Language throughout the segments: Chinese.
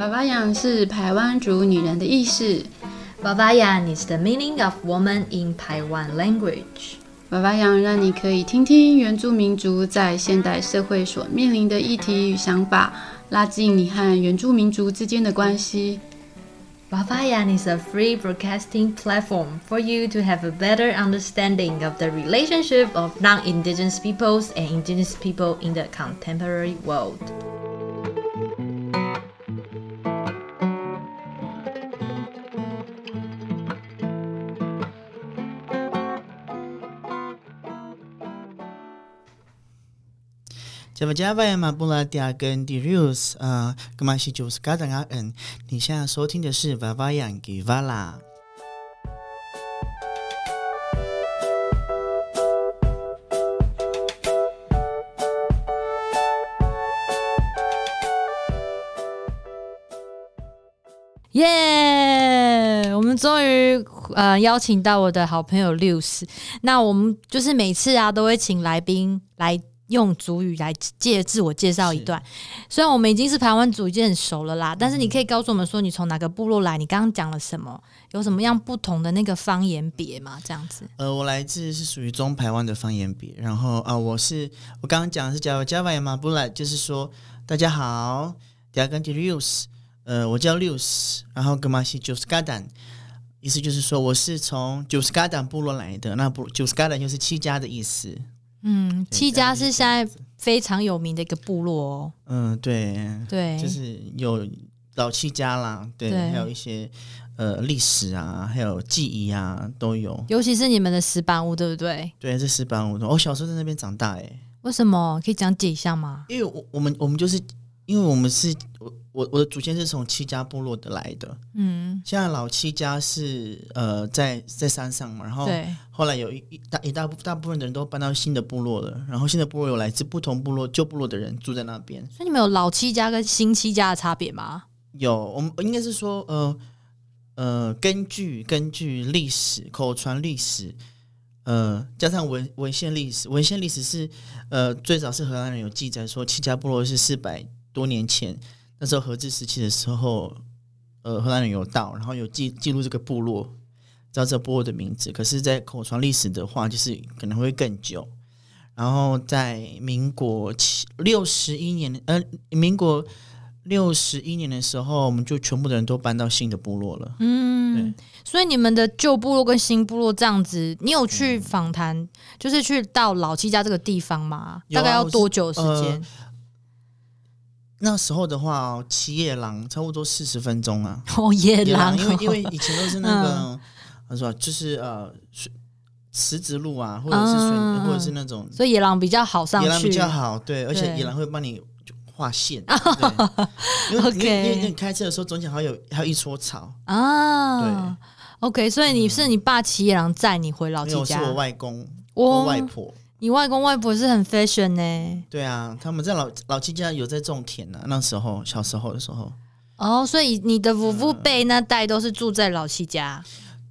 娃娃养是台湾族女人的意思。娃娃养 is the meaning of woman in Taiwan language。娃娃养让你可以听听原住民族在现代社会所面临的议题与想法，拉近你和原住民族之间的关系。Vavayan is a free broadcasting platform for you to have a better understanding of the relationship of non-indigenous peoples and indigenous people in the contemporary world. 加不加外马布拉迪亚跟迪鲁斯啊，格玛西就是嘎达阿恩。你现在收听的是娃娃养给娃啦。耶！我们终于呃邀请到我的好朋友六十。那我们就是每次啊都会请来宾来。用主语来介自我介绍一段，虽然我们已经是台湾族，已经很熟了啦，但是你可以告诉我们说你从哪个部落来，你刚刚讲了什么，有什么样不同的那个方言别吗？这样子。呃，我来自是属于中台湾的方言别，然后啊，我是我刚刚讲的是 Java Java 嘛，不来就是说大家好 n t i Lius，呃，我叫 Lius，然后 Gamashi Josgadan，意思就是说我是从 Josgadan 部落来的，那部 Josgadan 就是七家的意思。嗯，七家是现在非常有名的一个部落哦。嗯，对，对，就是有老七家啦，对，还有一些呃历史啊，还有记忆啊，都有。尤其是你们的石板屋，对不对？对，是石板屋。我小时候在那边长大，哎，为什么？可以讲解一下吗？因为我我们我们就是因为我们是。我我的祖先是从七家部落的来的，嗯，现在老七家是呃在在山上嘛，然后后来有一一大一大大部分的人都搬到新的部落了，然后新的部落有来自不同部落旧部落的人住在那边，所以你们有老七家跟新七家的差别吗？有，我们应该是说呃呃，根据根据历史口传历史，呃，加上文文献历史，文献历史是呃最早是荷兰人有记载说七家部落是四百多年前。那时候和治时期的时候，呃，荷兰人有到，然后有记记录这个部落，知道这部落的名字。可是，在口传历史的话，就是可能会更久。然后在民国七六十一年，呃，民国六十一年的时候，我们就全部的人都搬到新的部落了。嗯，所以你们的旧部落跟新部落这样子，你有去访谈，就是去到老七家这个地方吗？大概要多久时间？那时候的话，骑野狼差不多四十分钟啊。哦，野狼，因为因为 以前都是那个，他说就是呃，石子路啊，或者是水，或者是那种，所以野狼比较好上去。野狼比较好，对，而且野狼会帮你画线。因为因为因为你开车的时候，中间还有还有一撮草啊。对，OK，所以你是你爸骑野狼载你回老家？是我外公，我外婆。你外公外婆是很 fashion 呢？对啊，他们在老老七家有在种田呢。那时候小时候的时候，哦，所以你的祖父辈那代都是住在老七家。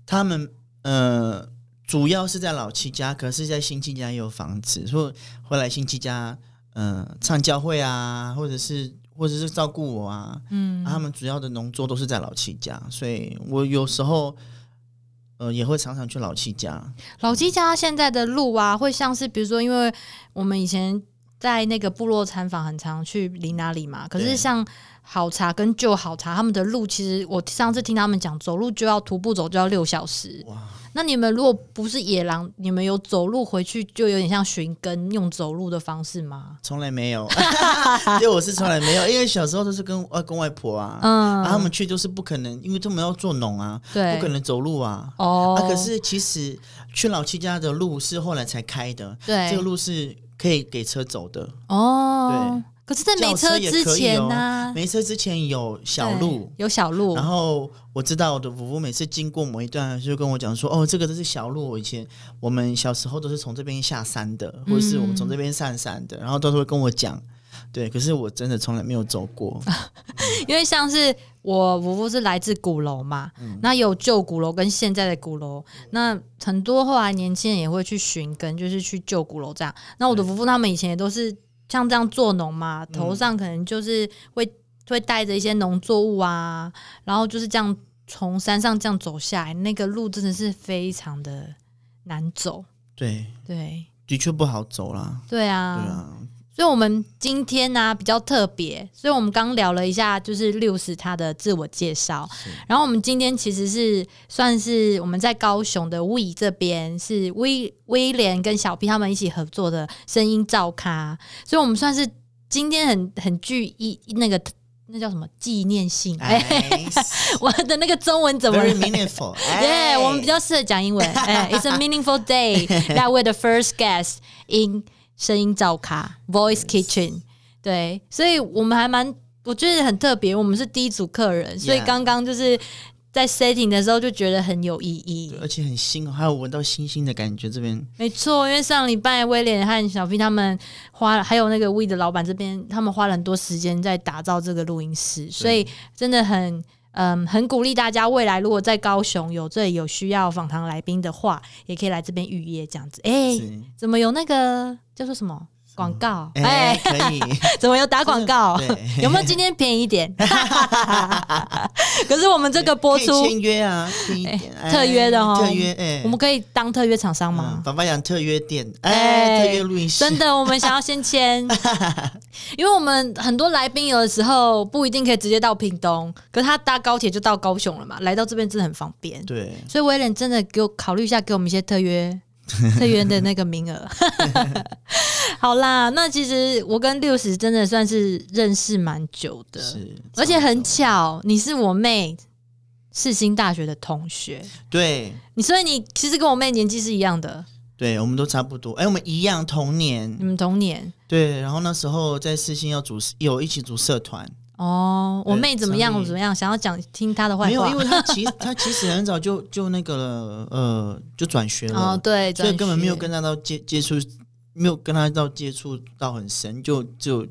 他们呃，主要是在老七家，可是在新七家也有房子，所以回来新七家，嗯，唱教会啊，或者是或者是照顾我啊，嗯，他们主要的农作都是在老七家，所以我有时候。呃，也会常常去老七家。老七家现在的路啊，会像是比如说，因为我们以前在那个部落参访，很常去林哪里嘛。可是像好茶跟旧好茶，他们的路其实我上次听他们讲，走路就要徒步走就要六小时。哇！那你们如果不是野狼，你们有走路回去，就有点像寻根用走路的方式吗？从来没有，因为我是从来没有，因为小时候都是跟外公外婆啊，嗯，他们去都是不可能，因为他们要做农啊，对，不可能走路啊。哦，啊，可是其实去老七家的路是后来才开的，对，这个路是可以给车走的。哦，对。可是，在没车之前呢？没车之前有小路，有小路。然后我知道我的夫妇每次经过某一段，就跟我讲说：“哦，这个都是小路。我以前我们小时候都是从这边下山的，或者是我们从这边上山的。”然后都是会跟我讲。对，可是我真的从来没有走过，因为像是我夫妇是来自鼓楼嘛，那有旧鼓楼跟现在的鼓楼，那很多后来年轻人也会去寻根，就是去旧鼓楼这样。那我的夫妇他们以前也都是。像这样做农嘛，头上可能就是会会带着一些农作物啊，然后就是这样从山上这样走下来，那个路真的是非常的难走。对，对，的确不好走啦。对啊，对啊，所以，我们今天呢、比较特别，所以我们刚聊了一下，就是六十他的自我介绍。然后，我们今天其实是算是我们在高雄的 We 这边是威威廉跟小 P 他们一起合作的声音照咖，所以我们算是今天很很具意那个那叫什么纪念性。哎、哎 我的那个中文怎么？meaningful 耶哎。我们比较适合讲英文。哎、i t s a meaningful day that we're the first guest in 声音照咖 Voice Kitchen。对，所以我们还蛮，我觉得很特别。我们是第一组客人，所以刚刚就是在 setting 的时候就觉得很有意义对。而且很新哦，还有闻到星星的感觉。这边没错，因为上礼拜威廉和小 P 他们花了，还有那个 We 的老板这边，他们花了很多时间在打造这个录音室，所以真的很。嗯，很鼓励大家未来如果在高雄有这里有需要访谈来宾的话，也可以来这边预约这样子。哎、是怎么有那个叫做什么广告？哎哎、，可以。怎么有打广告？有没有今天便宜一点？可是我们这个播出，签约啊，便宜一点哎特约的哦特约哎，我们可以当特约厂商嗯吗？爸爸讲特约店，哎哎，特约录音室，真的，我们想要先签，因为我们很多来宾有的时候不一定可以直接到屏东，可是他搭高铁就到高雄了嘛，来到这边真的很方便。对，所以威廉真的给我考虑一下，给我们一些特约 特约的那个名额。好啦，那其实我跟六十真的算是认识蛮久的，是，而且很巧，你是我妹世新大学的同学，对。你所以你其实跟我妹年纪是一样的，对，我们都差不多，哎，我们一样同年。你，们同年。对，然后那时候在世新要组有一起组社团，哦，我妹怎么样？我怎么样？想要讲听她的坏话？没有，因为她其实 她其实很早就就那个了，呃，就转学了，哦，对，所以根本没有跟她到接接触，没有跟她到接触到很深，就只有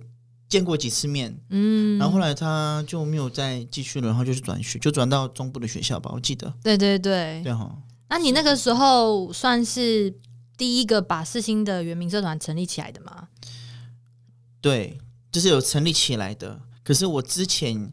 见过几次面，嗯，然后后来她就没有再继续了，然后就去转学，就转到中部的学校吧，我记得，对对对，对哈，那你那个时候算是第一个把四星的原名社团成立起来的吗？对，就是有成立起来的。可是我之前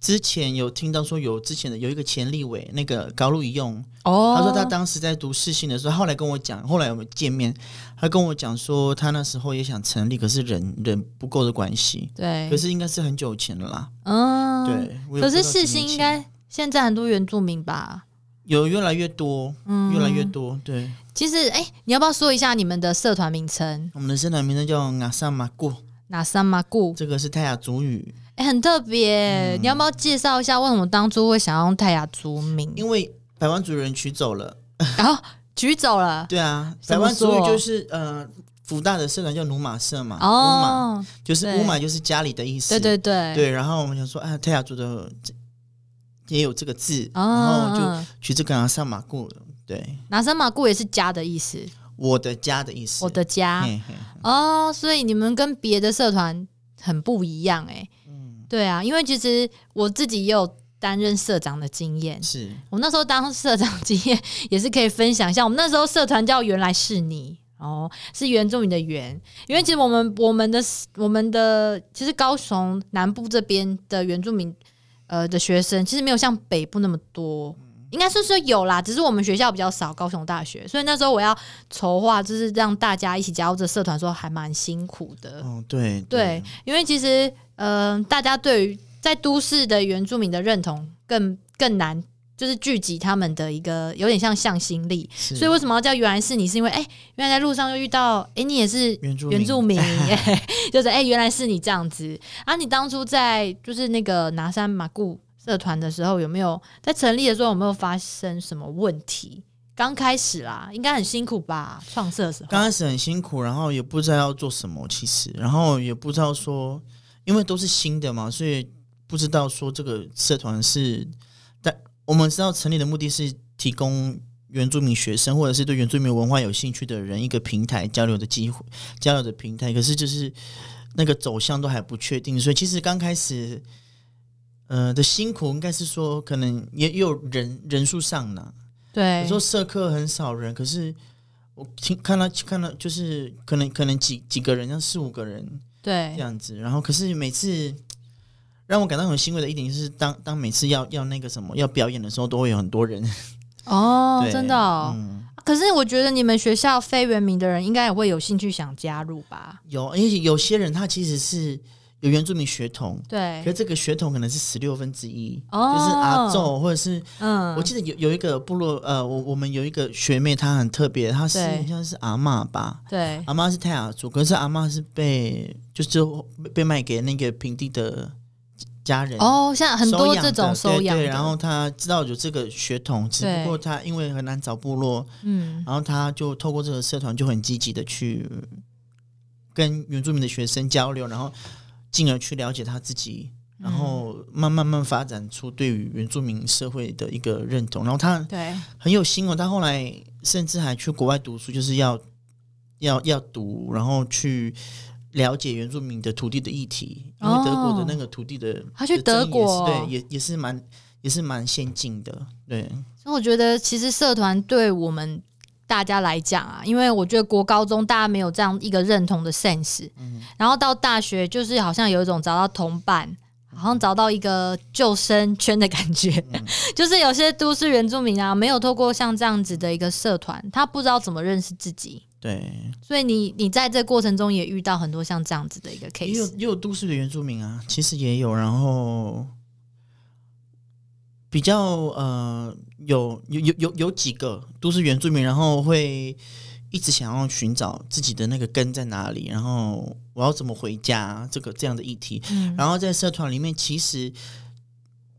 之前有听到说有之前的有一个前立委那个高路一用，哦他说他当时在读世新的时候，后来跟我讲，后来我们见面，他跟我讲说他那时候也想成立，可是人人不够的关系。对，可是应该是很久以前了啦，嗯，。对。可是世新应该现在很多原住民吧？有越来越多，嗯，越来越。多。对，其实，哎、你要不要说一下你们的社团名称？我们的社团名称叫拿萨马固，哪萨马固？这个是泰雅族语，哎、很特别、嗯你要不要介绍一下为什么当初会想要用泰雅族名？因为台湾族人取走了。然后取走了。对啊，台湾族语就是呃，福大的社团叫努马社嘛，乌马哦，就是乌马就是家里的意思。对对对，对，然后我们想说，啊，泰雅族的这也有这个字，哦，然后就嗯取这个拿萨马固。对，拿山马固也是家的意思，我的家的意思。我的家哦，所以你们跟别的社团很不一样哎、嗯，对啊，因为其实我自己也有担任社长的经验，是我那时候当社长经验也是可以分享一下。我们那时候社团叫“原来是你”，哦，是原住民的原，因为其实我们我们的我们的其实高雄南部这边的原住民呃的学生，其实没有像北部那么多。应该是说有啦，只是我们学校比较少，高雄大学，所以那时候我要筹划，就是让大家一起加入这社团，说还蛮辛苦的。哦，对对，因为其实嗯、呃大家对于在都市的原住民的认同更更难，就是聚集他们的一个有点像向心力。所以为什么要叫原来是你？是因为哎、原来在路上又遇到，哎、你也是原住原住民，哎就是哎、原来是你这样子。啊，你当初在就是那个拿山马固社团的时候，有没有在成立的时候有没有发生什么问题？刚开始啦，应该很辛苦吧？创社的时候，刚开始很辛苦，然后也不知道要做什么，其实，然后也不知道说，因为都是新的嘛，所以不知道说这个社团是，但我们知道成立的目的是提供原住民学生或者是对原住民文化有兴趣的人一个平台交流的机会，交流的平台。可是就是那个走向都还不确定，所以其实刚开始，呃的辛苦应该是说，可能也也有人人数上呢，对有时候社课很少人，可是我听看到看到就是可能可能几几个人，像四五个人对这样子，然后可是每次让我感到很欣慰的一点就是当，当每次要要那个什么要表演的时候，都会有很多人。哦，真的、哦。嗯，可是我觉得你们学校非原名的人应该也会有兴趣想加入吧？有，因为有些人他其实是有原住民血统，对。可，是这个血统可能是十六分之一，哦。就是阿昼或者是嗯，我记得有有一个部落，呃，我我们有一个学妹，她很特别，她是像是阿嬷吧，对，阿妈是泰雅族，可是阿妈是被就是被卖给那个平地的家人。哦，像很多这种收养的，对对，然后她知道有这个血统，只不过她因为很难找部落，嗯，然后她就透过这个社团就很积极的去跟原住民的学生交流，然后进而去了解他自己，然后慢慢慢发展出对于原住民社会的一个认同。然后他对，很有心哦，他后来甚至还去国外读书，就是要要要读，然后去了解原住民的土地的议题，因为德国的那个土地的，他去德国。对，也也是蛮也是蛮先进的，对，所以我觉得其实社团对我们大家来讲啊，因为我觉得国高中大家没有这样一个认同的 sense，、然后到大学就是好像有一种找到同伴。好像找到一个救生圈的感觉，就是有些都市原住民啊，没有透过像这样子的一个社团，他不知道怎么认识自己，对，所以你你在这过程中也遇到很多像这样子的一个 case，也有都市的原住民啊，其实也有，然后比较呃有有有有有几个都是原住民，然后会一直想要寻找自己的那个根在哪里，然后我要怎么回家这个这样的议题，嗯。然后在社团里面，其实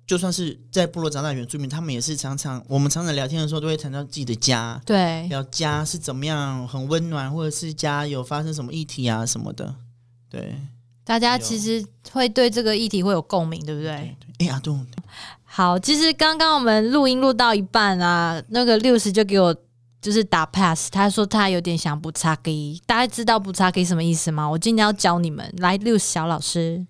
就算是在部落长大原住民，他们也是常常我们常常聊天的时候都会谈到自己的家，对，聊家是怎么样很温暖，或者是家有发生什么议题啊什么的，对。大家其实会对这个议题会有共鸣，对不对？对，哎呀，对，好，其实刚刚我们录音录到一半啊，那个六十就给我就是打 pass，他说他有点想补差给，大家知道补差给什么意思吗？我今天要教你们，来六十小老师，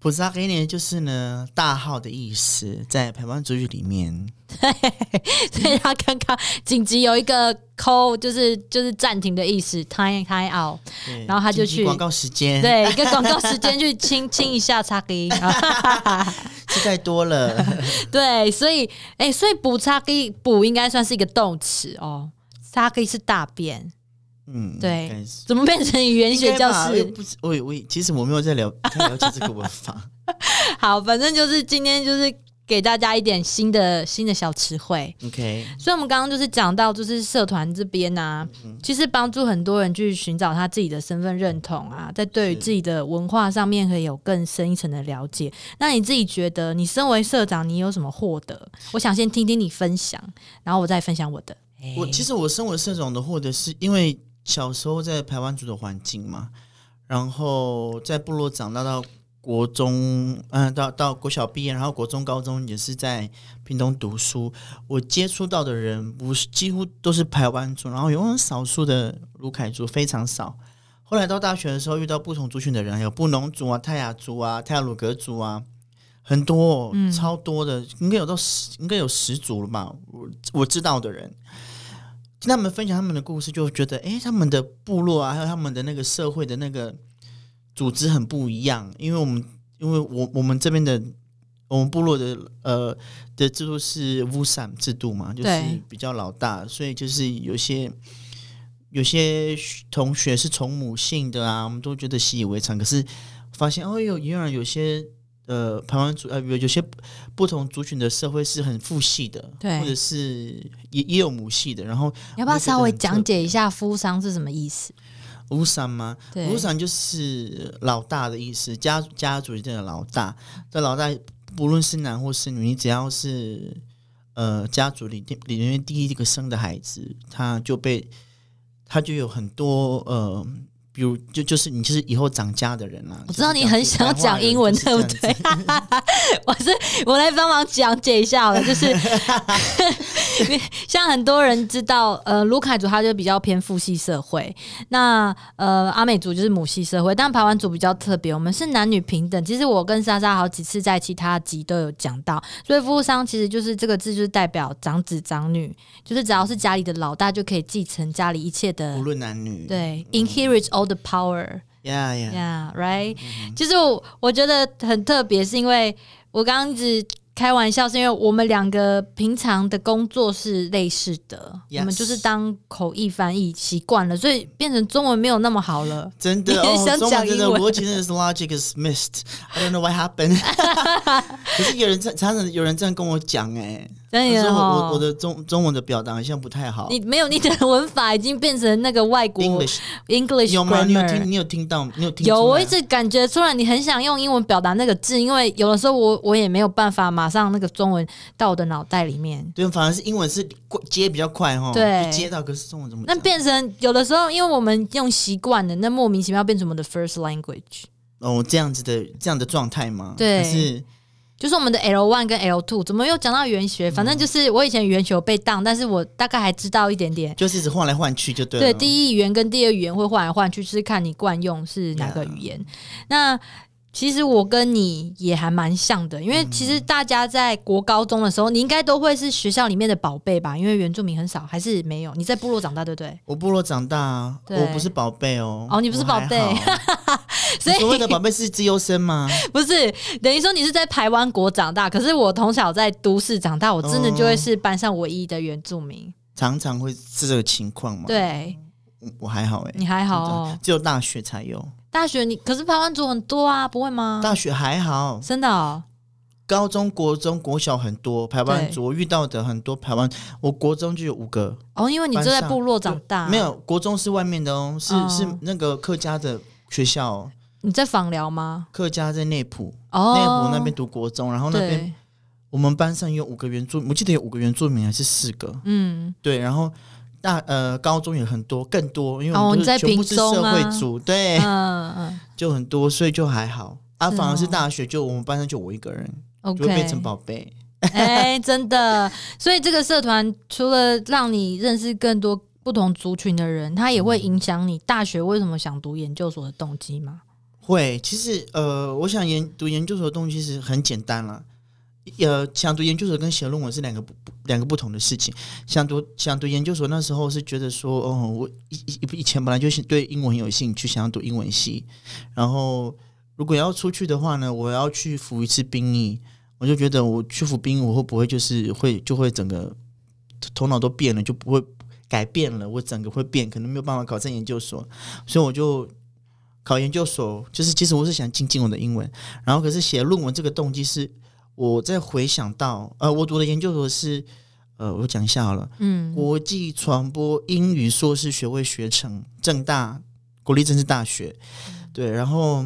普萨给你就是呢大号的意思，在台湾族语里面，所以他刚刚紧急有一个 call，就是就是暂停的意思，time time out，然后他就去广告时间，，对，一个广告时间去 清清一下插给，是太多了，对，所以哎、所以补差给补应该算是一个动词哦，差给是大便，嗯，对怎么变成语言学教师我也室？不我我其实我没有在了太了解这个文法，好，反正就是今天就是给大家一点新的新的小词汇。OK，所以，我们刚刚就是讲到，就是社团这边呢、嗯其实帮助很多人去寻找他自己的身份认同啊，在对于自己的文化上面可以有更深一层的了解。那你自己觉得，你身为社长，你有什么获得？我想先听听你分享，然后我再分享我的。我其实我身为社长的获得是因为小时候在台湾族的环境嘛，然后在部落长大到国中，嗯、到到国小毕业，然后国中、高中也是在屏东读书。我接触到的人不是几乎都是台湾族，然后有很少数的卢凯族，非常少。后来到大学的时候，遇到不同族群的人，有布农族啊、泰雅族啊、泰雅鲁格族啊，很多、哦，嗯超多的，应该有到十，应该有十族了吧？我我知道的人，听他们分享他们的故事，就觉得，诶，他们的部落啊，还有他们的那个社会的那个组织很不一样，因为我们，因为我我们这边的我们部落的呃的制度是乌散制度嘛，就是比较老大，所以就是有些有些同学是从母姓的啊，我们都觉得习以为常，可是发现哦，有原来有些。呃，台湾族呃有有些不同族群的社会是很父系的，对或者是也也有母系的。然后你要不要稍微讲解一下夫商是什么意思？乌山吗？对乌山就是老大的意思，家家族里面的老大。这老大不论是男或是女，你只要是呃家族里里面第一个生的孩子，他就被他就有很多呃。比如，就就是你就是以后涨价的人啦、我知道你很想要讲英文，对不对就是这样子？我是我来帮忙讲解一下好了，就是 像很多人知道，呃，卢凯族他就比较偏父系社会，那呃阿美族就是母系社会，但排湾族比较特别，我们是男女平等。其实我跟莎莎好几次在其他集都有讲到，所以服务商其实就是这个字，就是代表长子长女，就是只要是家里的老大就可以继承家里一切的无论男女，对，inherit all the power，Yeah,，Yeah, right、就嗯是我我觉得很特别，是因为我刚刚一直开玩笑，是因为我们两个平常的工作是类似的 Yes 我们就是当口译翻译习惯了，所以变成中文没有那么好了。真的 你很哦，想讲中文真的英文逻辑真的是 logic is missed。I don't know what happened。可是有人这常常有人这样跟我讲哎，真的他说我我的中中文的表达好像不太好。你没有你的文法已经变成那个外国 English English 有吗？你有听？你有听到？你有听？有，我一直感觉出来，你很想用英文表达那个字，因为有的时候我我也没有办法马上那个中文到我的脑袋里面。对，反而是英文是过接比较快哈，对就接到，可是中文怎么那？变成有的时候，因为我们用习惯了，那莫名其妙变成我们的 first language，哦这样子的这样的状态吗？对可是就是我们的 L one 跟 L two，怎么又讲到语言学？反正就是我以前语言学有被当，但是我大概还知道一点点。就是一直换来换去就对了。对，第一语言跟第二语言会换来换去，就是看你惯用是哪个语言。那其实我跟你也还蛮像的，因为其实大家在国高中的时候，你应该都会是学校里面的宝贝吧？因为原住民很少，还是没有？你在部落长大，对不对？我部落长大啊，我不是宝贝哦。哦你不是宝贝 所以所谓的宝贝是自优生吗？不是，等于说你是在台湾国长大，可是我从小在都市长大，我真的就会是班上唯一的原住民。常常会是这个情况吗？，对我还好哎，你还好哦，只有大学才有，大学你可是排湾族很多啊，不会吗？大学还好，真的哦，高中、国中、国小很多排湾族，我遇到的很多排湾，我国中就有五个，哦，因为你就在部落长大，没有国中是外面的哦，是、哦。是那个客家的学校哦，你在访寮吗？客家在内埔，哦，内埔那边读国中，然后那边，我们班上有五个原住，我记得有五个原住民还是四个，嗯，对，然后大呃高中也很多，更多，因为我们全部是社会组，对，嗯嗯就很多，所以就还好。啊，反而是哦大学就我们班上就我一个人就会变成宝贝。哎，真的，所以这个社团除了让你认识更多不同族群的人，它也会影响你大学为什么想读研究所的动机吗？会，其实呃，我想研读研究所的动机是很简单啦。呃，想读研究所跟写论文是两个不两个不同的事情。想读想读研究所那时候是觉得说，哦，我以以以前本来就是对英文很有兴趣，想要读英文系。然后如果要出去的话呢，我要去服一次兵役，我就觉得我去服兵役，我会不会就是会就会整个头脑都变了，就不会改变了，我整个会变，可能没有办法考上研究所，所以我就考研究所。就是其实我是想精进我的英文，然后可是写论文这个动机是我在回想到，呃，我读的研究所是。呃，我讲一下好了，嗯，国际传播英语硕士学位学程，正大国立政治大学，对，然后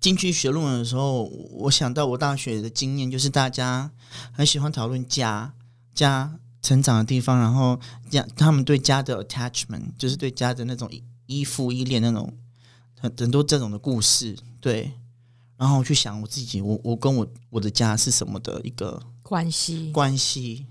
进去学论文的时候，我想到我大学的经验，就是大家很喜欢讨论家家成长的地方，然后家他们对家的 attachment，就是对家的那种依依附依恋那种很很多这种的故事，对，然后我去想我自己，我我跟我我的家是什么的一个关系，关系，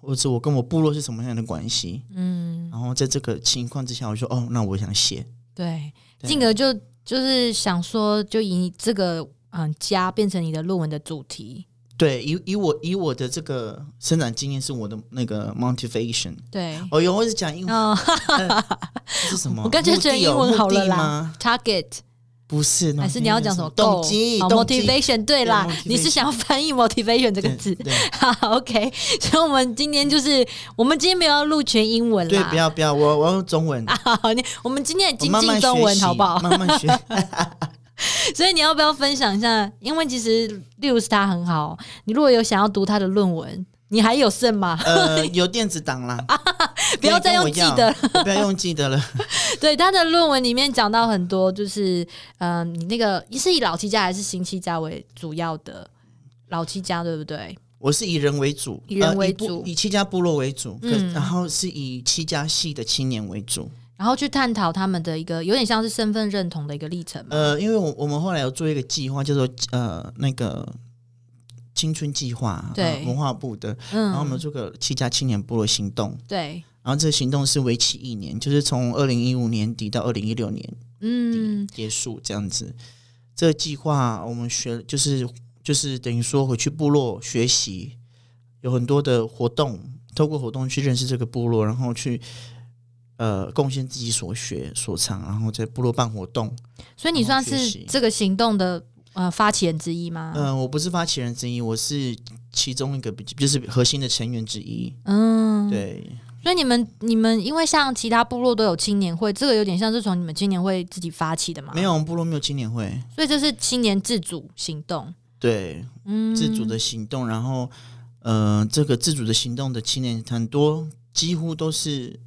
或者我跟我部落是什么样的关系。嗯，然后在这个情况之下，我说哦，那我想写。对，对进而就就是想说，就以这个嗯家变成你的论文的主题，对，以以我以我的这个生长经验是我的那个 motivation。对，哦哟，我是讲英文、哦 是什么？我感觉觉得英文好了啦？，target 不是，还是你要讲什么动机？motivation 对啦，你是想要翻译 motivation 这个字 好 OK，所以我们今天就是我们今天没有要录全英文啦，对，不要不要，我我要用中文，好，你我们今天也精进中文好不好？慢慢学。所以你要不要分享一下？因为其实 Lewis 他很好，你如果有想要读他的论文，你还有剩吗？呃，有电子档啦，不要再用记得了，不要用记得了。对他的论文里面讲到很多，就是嗯、呃你那个是以老七家还是新七家为主要的老七家，对不对？我是以人为主，以人呃以部为主以七家部落为主，嗯然后是以七家系的青年为主。然后去探讨他们的一个有点像是身份认同的一个历程。呃，因为我我们后来有做一个计划，叫做呃那个青春计划，对。呃文化部的，嗯，然后我们有做个七家青年部落行动，对，然后这个行动是为期一年，就是从二零一五年底到二零一六年嗯。结束这样子。这个计划我们学就是就是等于说回去部落学习，有很多的活动，透过活动去认识这个部落，然后去呃贡献自己所学所长，然后在部落办活动。所以你算是这个行动的呃发起人之一吗？嗯、我不是发起人之一，我是其中一个比就是核心的成员之一。嗯，。对，所以你们你们因为像其他部落都有青年会，这个有点像是从你们青年会自己发起的嘛？没有，我们部落没有青年会，所以这是青年自主行动。对，嗯，自主的行动，然后呃，这个自主的行动的青年很多，几乎都是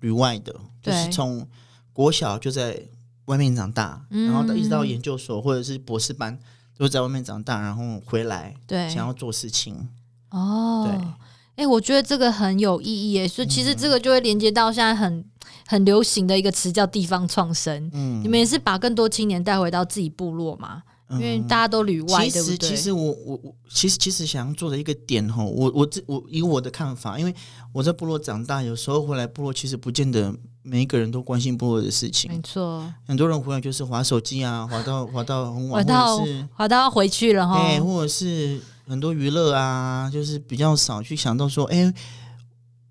旅外的，就是从国小就在外面长大，嗯然后到一直到研究所或者是博士班，都在外面长大，然后回来对想要做事情。哦，对哎、我觉得这个很有意义耶，所以其实这个就会连接到现在很很流行的一个词叫地方创生。嗯你们也是把更多青年带回到自己部落嘛？因为大家都旅外，其对不对？其实我我我其实其实想要做的一个点哈，我我这我以我的看法，因为我在部落长大，有时候回来部落其实不见得每一个人都关心部落的事情没，错，很多人回来就是划手机啊，划到 划到很晚，或者是划到要回去了哈。哎、或者是很多娱乐啊，就是比较少去想到说，哎、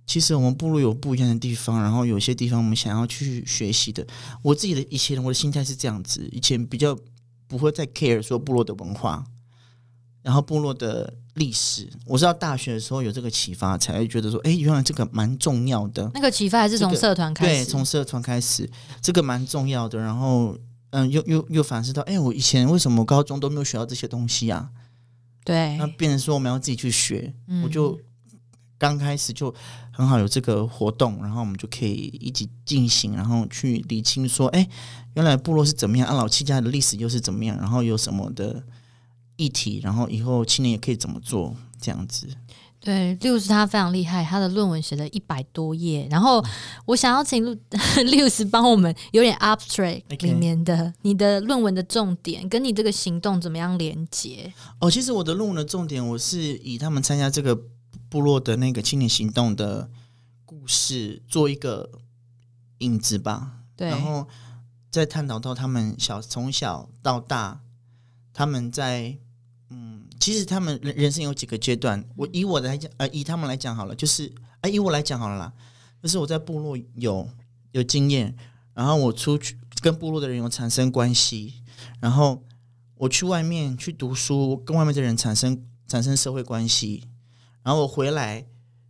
其实我们部落有不一样的地方，然后有些地方我们想要去学习的。我自己的以前我的心态是这样子，以前比较不会再 care 说部落的文化，然后部落的历史。我是到大学的时候有这个启发，才会觉得说，哎、原来这个蛮重要的。那个启发还是从社团开始对，始，从社团开始，这个蛮重要的。然后，嗯，又又又反思到，哎、我以前为什么高中都没有学到这些东西啊？对那变成说我们要自己去学，嗯我就刚开始就很好有这个活动，然后我们就可以一起进行，然后去理清说，哎，原来部落是怎么样，啊，老七家的历史又是怎么样，然后有什么的议题，然后以后青年也可以怎么做，这样子。对，六十他非常厉害，他的论文写了一百多页。然后我想要请六六十帮我们有点 abstract 里面的你的论文的重点，跟你这个行动怎么样连接？哦，其实我的论文的重点，我是以他们参加这个部落的那个青年行动的故事做一个影子吧，对，然后再探讨到他们小从小到大，他们在嗯，其实他们人人生有几个阶段。我以我的来讲，呃，以他们来讲好了，就是啊、以我来讲好了啦，就是我在部落有有经验，然后我出去跟部落的人有产生关系，然后我去外面去读书，跟外面的人产生产生社会关系，然后我回来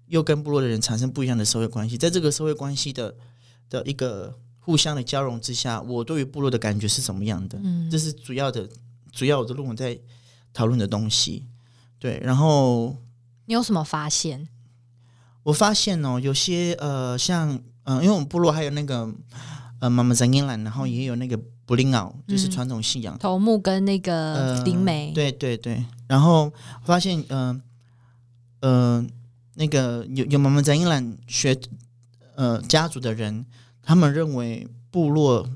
又跟部落的人产生不一样的社会关系，在这个社会关系的的一个互相的交融之下，我对于部落的感觉是什么样的？嗯这是主要的，主要我的论文在讨论的东西。对，然后你有什么发现？我发现哦，有些呃，像嗯、呃因为我们部落还有那个呃妈妈 zangilan，然后也有那个布林奥，就是传统信仰。头目跟那个呃，灵媒，对对对，然后发现，嗯呃那个有有妈妈在英兰学呃家族的人，他们认为部落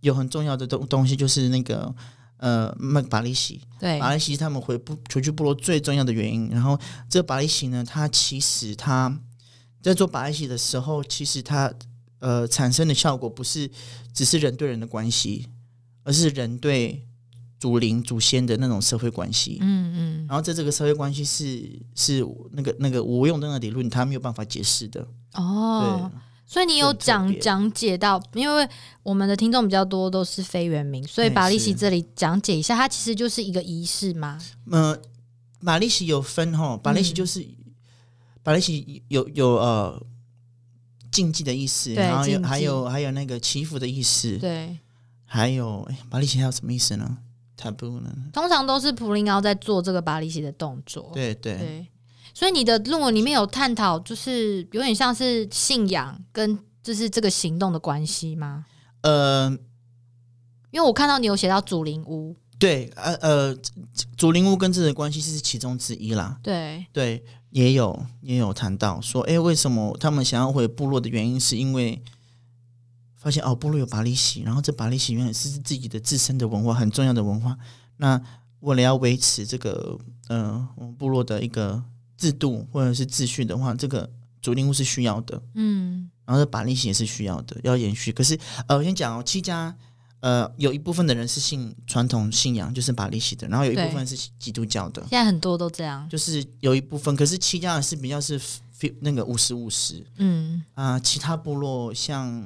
有很重要的东东西，就是那个呃那个巴利喜，对巴利西是他们回部回去部落最重要的原因。然后这个巴利喜呢，它其实它在做巴利喜的时候，其实它呃产生的效果不是只是人对人的关系，而是人对祖灵祖先的那种社会关系。嗯嗯，然后在这个社会关系是是那个那个无用的那个理论，它没有办法解释的。哦对，，所以你有讲讲解到，因为我们的听众比较多都是非原民，所以哎把利息这里讲解一下，它其实就是一个仪式吗。呃，巴利喜有分哈，巴利喜嗯就是、巴利喜有有呃禁忌的意思，然后有还有还有那个祈福的意思，对，还有哎，巴利喜还有什么意思呢？taboo 呢？通常都是普林奥在做这个巴利西的动作。对对对，所以你的论文里面有探讨，就是有点像是信仰跟就是这个行动的关系吗？呃因为我看到你有写到祖灵屋，对呃呃，祖灵屋跟这个关系是其中之一啦。对，对，也有也有谈到说，哎，为什么他们想要回部落的原因，是因为发现哦，部落有巴利喜，然后这巴利喜原来是自己的自身的文化，很重要的文化。那为了要维持这个呃我们部落的一个制度或者是秩序的话，这个主灵物是需要的，嗯，然后这巴利息也是需要的，要延续。可是呃，我先讲哦，七家。呃，有一部分的人是信传统信仰，就是把利息的，然后有一部分是基督教的。现在很多都这样。就是有一部分，可是七家人是比较是非那个五十五十嗯，啊，其他部落像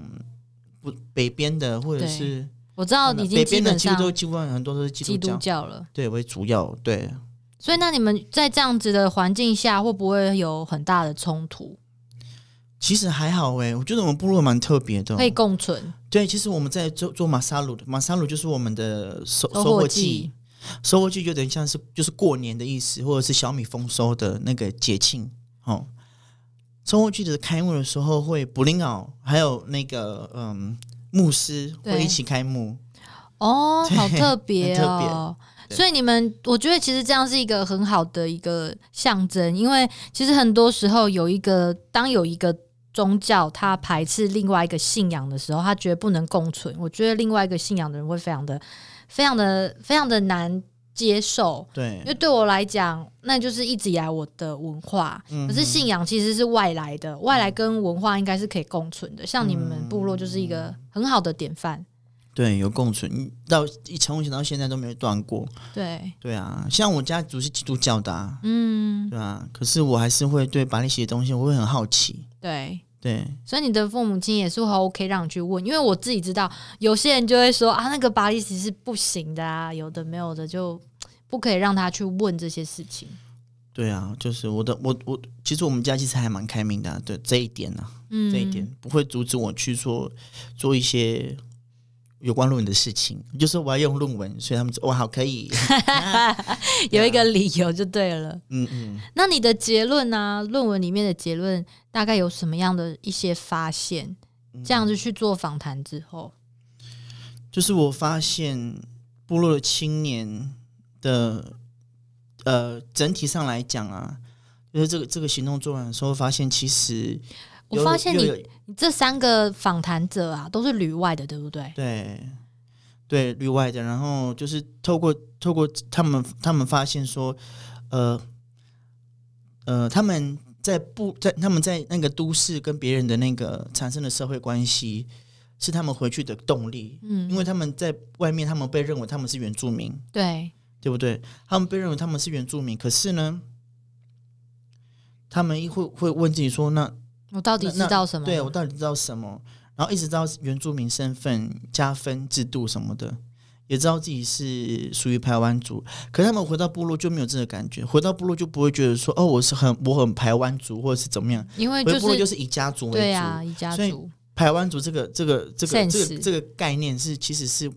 不北边的或者是我知道已经北基边的几乎都基本上很多都是基基督教了。对为主要，对。所以，那你们在这样子的环境下，会不会有很大的冲突？其实还好诶，我觉得我们部落蛮特别的哦、可以共存？对，其实我们在做做马萨鲁的，马萨鲁就是我们的收收收获获季季，收获季就等于像是就是过年的意思，或者是小米丰收的那个节庆哦。收获季的开幕的时候会布林奥，还有那个嗯牧师对会一起开幕，哦，好特别很特别哦。对所以你们，我觉得其实这样是一个很好的一个象征，因为其实很多时候有一个，当有一个宗教它排斥另外一个信仰的时候，他觉得不能共存。我觉得另外一个信仰的人会非常的、非常的、非常的难接受。对因为对我来讲，那就是一直以来我的文化。嗯可是信仰其实是外来的，外来跟文化应该是可以共存的。像你们部落就是一个很好的典范。对有共存，到从以前到现在都没有断过。对，对啊，像我家族是基督教的、啊，嗯，对啊，可是我还是会对把那些东西我会很好奇，对。对。所以你的父母亲也是会 OK 让你去问，因为我自己知道有些人就会说啊，那个巴利斯是不行的啊，有的没有的就不可以让他去问这些事情。对啊，就是我的我我，其实我们家其实还蛮开明的、啊，对这一点呢、啊，嗯，这一点不会阻止我去说做一些有关论文的事情。就是我要用论文，所以他们说哇好可以，有一个理由就对了。嗯嗯，那你的结论呢、论文里面的结论大概有什么样的一些发现？这样子去做访谈之后，就是我发现部落的青年的呃整体上来讲啊，就是这个这个行动做完的时候，发现其实有我发现你你这三个访谈者啊，都是旅外的，对不对？对对旅外的，然后就是透过透过他们他们发现说，呃呃，他们在不在他们在那个都市跟别人的那个产生的社会关系，是他们回去的动力，嗯，因为他们在外面，他们被认为他们是原住民，对，对不对？他们被认为他们是原住民，可是呢，他们会会问自己说，那我到底知道什么？对我到底知道什么？然后一直到原住民身份加分制度什么的，也知道自己是属于台湾族。可是他们回到部落就没有这个感觉，回到部落就不会觉得说哦，我是很我很台湾族或者是怎么样。因为就回部落就是是以家族为主。对啊，以家族，排湾族这个这个这个这个这个概念是其实是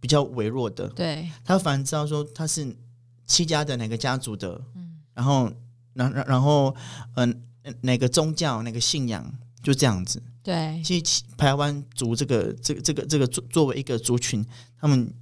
比较微弱的。对，他反而知道说他是戚家的哪个家族的，嗯然后然然然后嗯、呃、哪个宗教哪个信仰就这样子。对，其实台湾族这个这个这个这个作作为一个族群，他们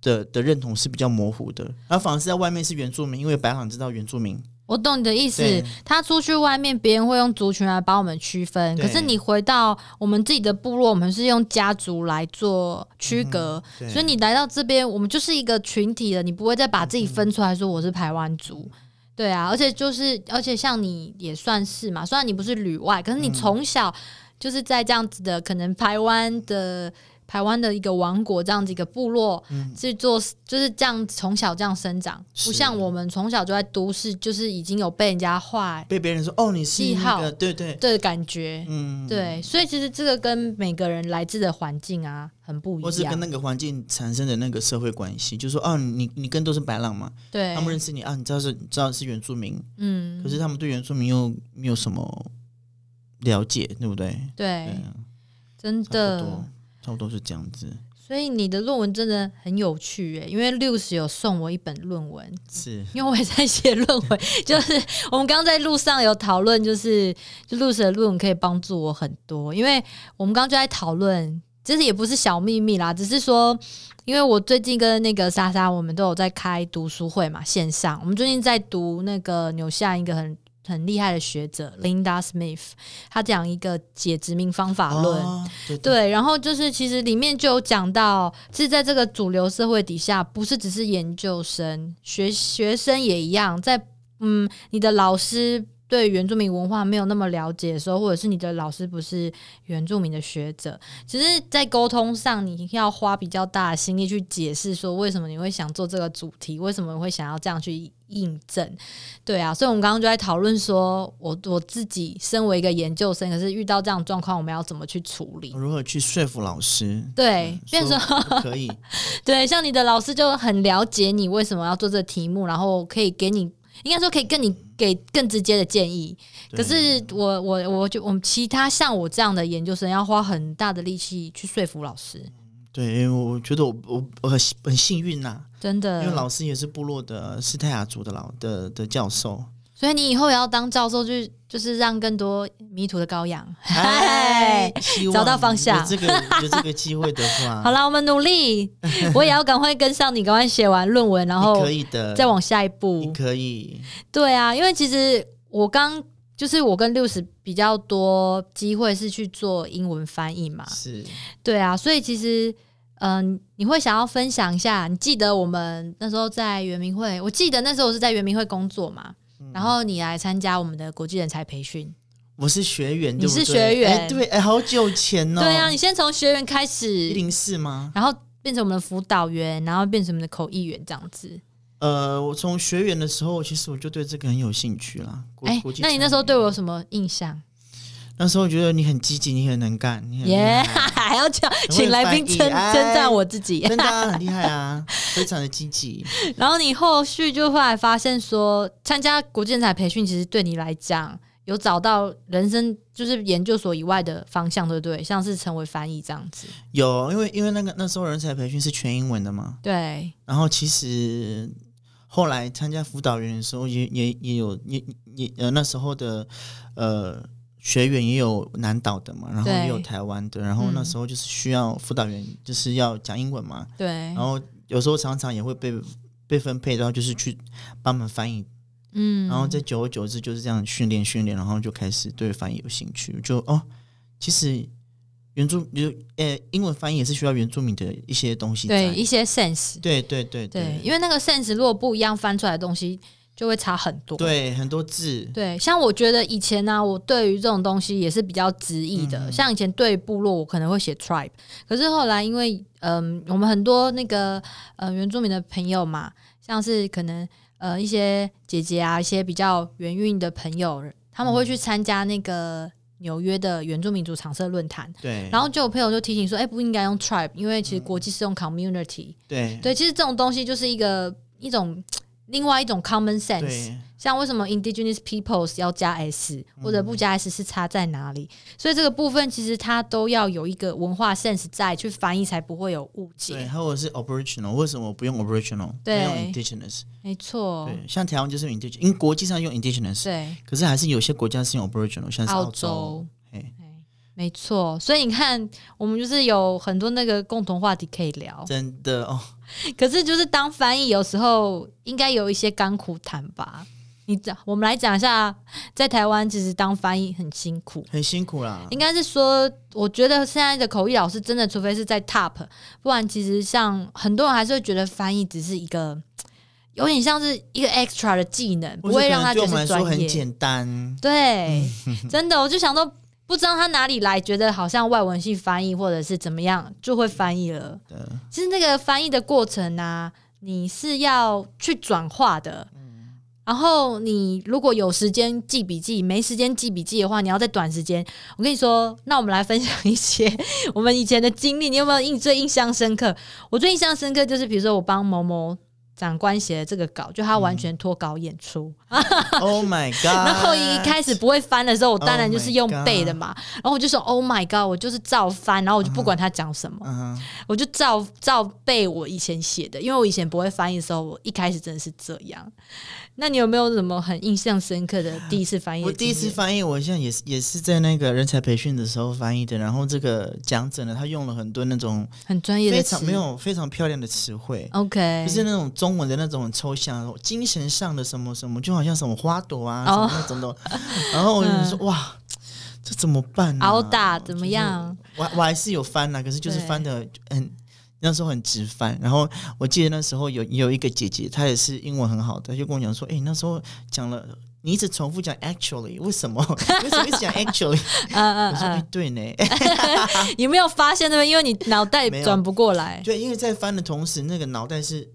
的的认同是比较模糊的，然后反而是在外面是原住民，因为白朗知道原住民，我懂你的意思。他出去外面，别人会用族群来把我们区分，可是你回到我们自己的部落，我们是用家族来做区隔。对所以你来到这边，我们就是一个群体了，你不会再把自己分出来说我是台湾族。对啊，而且就是，而且像你也算是嘛，虽然你不是旅外，可是你从小就是在这样子的可能台湾的台湾的一个王国这样子一个部落去做，就是这样从小这样生长，不像我们从小就在都市，就是已经有被人家画被别人说哦你是那记号个对对，的感觉。嗯，对，所以其实这个跟每个人来自的环境啊很不一样或是跟那。个环境产生的那个社会关系，就说哦你你跟都是白浪嘛，对他，们认识你啊，你知道是你知道是原住民，嗯可，是他们对原住民又没有什么了解，对不对？对对，啊，真的多。差不多是这样子，所以你的论文真的很有趣耶，因为六十有送我一本论文，是。因为我也在写论文，就是我们刚刚在路上有讨论，就是就六时的论文可以帮助我很多，因为我们刚刚就在讨论，其实也不是小秘密啦，只是说，因为我最近跟那个莎莎，我们都有在开读书会嘛，线上，我们最近在读那个纽西兰一个很很厉害的学者 Linda Smith，他讲一个解殖民方法论。哦、对对，然后就是其实里面就有讲到，其实在这个主流社会底下，不是只是研究生，学学生也一样，在嗯，你的老师对原住民文化没有那么了解的时候，或者是你的老师不是原住民的学者，其实，在沟通上你要花比较大的心力去解释说为什么你会想做这个主题，为什么你会想要这样去印证。对啊，所以我们刚刚就在讨论说，我我自己身为一个研究生，可是遇到这样的状况，我们要怎么去处理？如何去说服老师？对，变成 可以。对，像你的老师就很了解你为什么要做这个题目，然后可以给你。应该说可以跟你给更直接的建议，可是我我我就我们其他像我这样的研究生要花很大的力气去说服老师。对，因为我觉得我我我很很幸运呐，真的，因为老师也是部落的斯泰亚族的老的的教授。所以你以后也要当教授，就就是让更多迷途的羔羊，找到方向。有这个有这个机会的话，好了，我们努力。我也要赶快跟上你，赶快写完论文，然后可以的，再往下一步。可以。对啊，因为其实我刚就是我跟六十比较多机会是去做英文翻译嘛，是对啊，所以其实嗯，你会想要分享一下？你记得我们那时候在圆明会，我记得那时候我是在圆明会工作嘛。然后你来参加我们的国际人才培训，我是学员，你是学员，对，哎，好久前哦，对啊，你先从学员开始，一零四吗？然后变成我们的辅导员，然后变成我们的口译员这样子。呃，我从学员的时候，其实我就对这个很有兴趣啦。哎，那你那时候对我有什么印象？那时候我觉得你很积极，你很能干，你耶，还要叫请来宾称称赞我自己，真的很厉害啊，非常的积极。然后你后续就后来发现说，参加国际人才培训，其实对你来讲有找到人生就是研究所以外的方向，对不对？像是成为翻译这样子。有，因为因为那个那时候人才培训是全英文的嘛，对。然后其实后来参加辅导员的时候，也也也有也也呃那时候的呃。学员也有南岛的嘛，然后也有台湾的，然后那时候就是需要辅导员，就是要讲英文嘛，对，然后有时候常常也会被被分配到就是去帮忙翻译，嗯，然后在久而久之就是这样训练训练，然后就开始对翻译有兴趣，就哦，其实原住就呃英文翻译也是需要原住民的一些东西，对，一些 sense，对对对。对，因为那个 sense 如果不一样翻出来的东西。就会差很多，对，很多字，对，像我觉得以前呢，我对于这种东西也是比较直译的，像以前对部落，我可能会写 tribe，可是后来因为，嗯，我们很多那个呃原住民的朋友嘛，像是可能呃一些姐姐啊，一些比较原韵的朋友，他们会去参加那个纽约的原住民族常设论坛，对，然后就有朋友就提醒说，哎，不应该用 tribe，因为其实国际是用 community，对，对，其实这种东西就是一个一种。另外一种 common sense，像为什么 indigenous peoples 要加 s 或者不加 s 是差在哪里？所以这个部分其实它都要有一个文化 sense 在去翻译，才不会有误解。对，或者是 original，为什么不用 original？对，用 indigenous。没错。对，像台湾就是 indigenous，因为国际上用 indigenous。对。可是还是有些国家是用 original，像是澳洲。没错，所以你看，我们就是有很多那个共同话题可以聊。真的哦。可是，就是当翻译有时候应该有一些甘苦谈吧。你讲，我们来讲一下，在台湾其实当翻译很辛苦，很辛苦啦。应该是说，我觉得现在的口译老师真的，除非是在 top，不然其实像很多人还是会觉得翻译只是一个有点像是一个 extra 的技能，不会让他觉得专业。很简单。对，真的，我就想到。不知道他哪里来，觉得好像外文系翻译或者是怎么样就会翻译了。其实那个翻译的过程呢，你是要去转化的。然后你如果有时间记笔记，没时间记笔记的话，你要在短时间。我跟你说，那我们来分享一些 我们以前的经历。你有没有印最印象深刻？我最印象深刻就是，比如说我帮某某。长官写的这个稿，就他完全脱稿演出。Oh my god！然后一开始不会翻的时候，我当然就是用背的嘛。然后我就说 Oh my god！我就是照翻，然后我就不管他讲什么，我就照照背我以前写的。因为我以前不会翻译的时候，我一开始真的是这样。那你有没有什么很印象深刻的第一次翻译？我第一次翻译，我现在也是也是在那个人才培训的时候翻译的。然后这个讲者呢，他用了很多那种很专业的、非常没有非常漂亮的词汇。OK，就是那种中文的那种很抽象、精神上的什么什么，就好像什么花朵啊什么那种的。然后我就说哇，这怎么办？熬打怎么样？我我还是有翻呐，可是就是翻的很。那时候很直翻，然后我记得那时候有有一个姐姐，她也是英文很好的，就跟我讲说：“哎，那时候讲了，你一直重复讲 actually，为什么？为什么一直讲 actually？” 嗯嗯，我说：“对呢。” 有没有发现呢？因为你脑袋转不过来。对，因为在翻的同时，那个脑袋是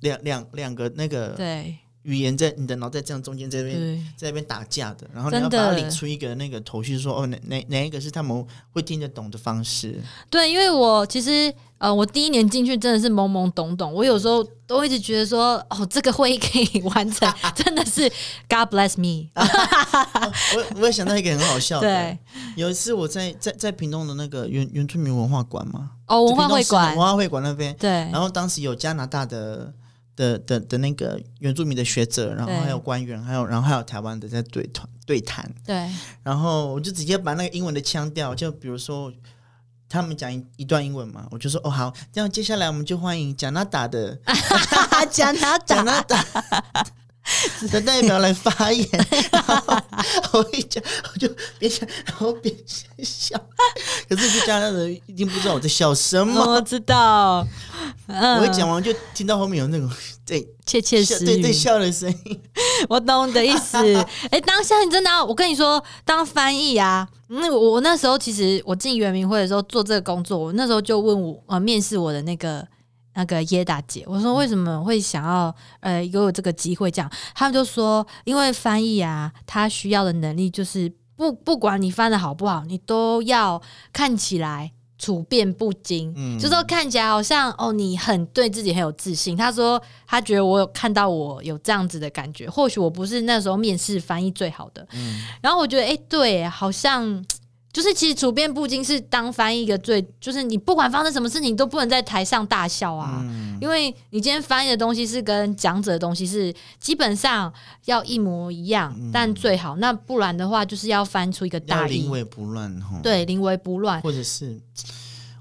两两两个那个对。语言在你的脑袋这样中间这边，在那边打架的，然后你要把它理出一个那个头绪，说哦哪哪哪一个是他们会听得懂的方式。对，因为我其实呃，我第一年进去真的是懵懵懂懂，我有时候都一直觉得说，哦，这个会议可以完成，真的是 God bless me。我我也想到一个很好笑的。对，，有一次我在在在屏东的那个原原住民文化馆嘛，哦，文化会馆。文，化会馆那边，对，然后当时有加拿大的的的的那个原住民的学者，然后还有官员，还有然后还有台湾的在对团对谈，对，然后我就直接把那个英文的腔调，就比如说他们讲一一段英文嘛，我就说哦好，这样接下来我们就欢迎加拿大的加 拿加拿大 的代表来发言，然后我一讲我就边讲，然后边笑，可是就加拿大人一定不知道我在笑什么。我知道，嗯，我一讲完就听到后面有那种对窃窃笑私语，对对笑的声音，我懂你的意思。哎、当下你真的要，我跟你说，当翻译啊，那我我那时候其实我进圆明会的时候做这个工作，我那时候就问我呃面试我的那个。那个耶达姐，我说为什么会想要呃有有这个机会这样？他们就说，因为翻译啊，他需要的能力就是不不管你翻的好不好，你都要看起来处变不惊，嗯就说看起来好像哦，你很对自己很有自信。他说他觉得我有看到我有这样子的感觉，或许我不是那时候面试翻译最好的，嗯然后我觉得哎、对，好像。就是其实处变不惊是当翻译一个最，就是你不管发生什么事情，你都不能在台上大笑啊，嗯因为你今天翻译的东西是跟讲者的东西是基本上要一模一样，但最好那不然的话就是要翻出一个大意临，危不乱哈。，对，临危不乱，或者是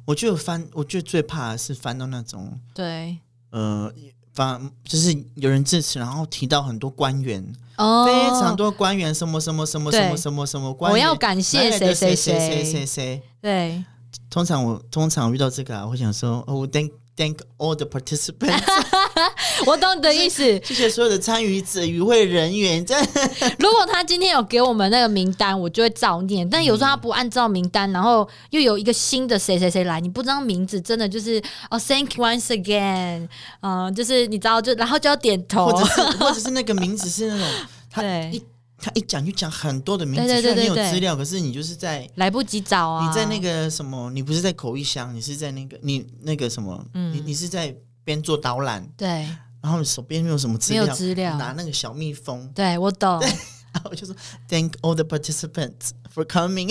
我觉得翻，我觉得最怕的是翻到那种对，呃。翻就是有人致辞，然后提到很多官员，哦，非常多官员，什么什么什么什么什么什么官员，我要感谢谁谁谁谁谁。谁。对，通常我通常遇到这个啊，我想说，哦，thank thank all the participants，我懂你的意思。谢谢所有的参与者、与会人员。这 如果他今天有给我们那个名单，我就会照念。但有时候他不按照名单，然后又有一个新的谁谁谁来，你不知道名字，真的就是哦，thank you once again，嗯、就是你知道，就然后就要点头或，者是 或者是那个名字是那种他对一他一讲就讲很多的名字，对对虽然你有资料，可是你就是在来不及找啊。你在那个什么，你不是在口译箱，你是在那个你那个什么，嗯你你是在边做导览，对然后你手边没有什么资没料，有资料拿那个小蜜蜂，对，我懂。然后我就说 Thank all the participants for coming。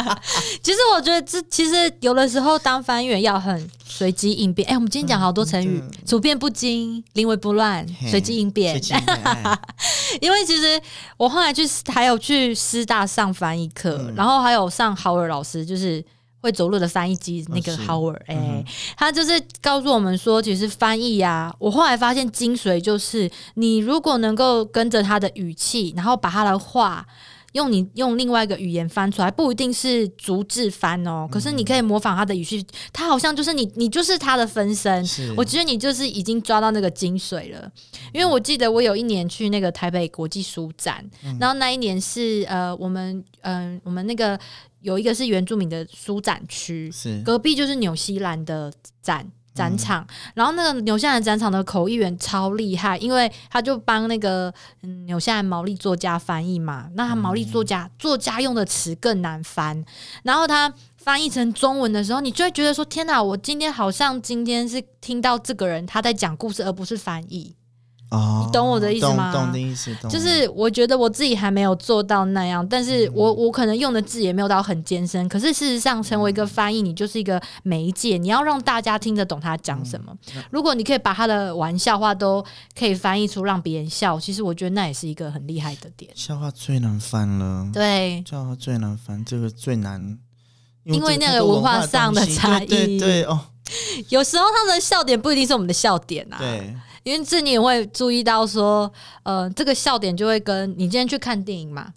其实我觉得这其实有的时候当翻译员要很随机应变。哎、我们今天讲好多成语嗯，处变不惊、临危不乱、嘿随机应变 因为其实我后来去还有去师大上翻译课，嗯然后还有上 Howard 老师，就是会走路的翻译机那个 Howard，哎、嗯他就是告诉我们说，其实翻译啊，我后来发现精髓就是，你如果能够跟着他的语气，然后把他的话。用你用另外一个语言翻出来，不一定是逐字翻哦，可是你可以模仿他的语气，他好像就是你，你就是他的分身，我觉得你就是已经抓到那个精髓了，因为我记得我有一年去那个台北国际书展，然后那一年是呃我们嗯、呃我们那个有一个是原住民的书展区，是隔壁就是纽西兰的展。展场，然后那个纽西兰展场的口译员超厉害，因为他就帮那个嗯纽西兰毛利作家翻译嘛，那他毛利作家、作家用的词更难翻，然后他翻译成中文的时候，你就会觉得说：天哪，我今天好像今天是听到这个人他在讲故事，而不是翻译。哦，你懂我的意思吗懂懂的意思，懂就是我觉得我自己还没有做到那样，但是我我可能用的字也没有到很艰深。可是事实上，成为一个翻译，你就是一个媒介，你要让大家听得懂他讲什么。如果你可以把他的玩笑话都可以翻译出让别人笑，其实我觉得那也是一个很厉害的点。笑话最难翻了，对，笑话最难翻，这个最难。因为那个文化上的差异对异对哦，有时候他们的笑点不一定是我们的笑点啊。对，因为这你也会注意到说，呃，这个笑点就会跟你今天去看电影嘛，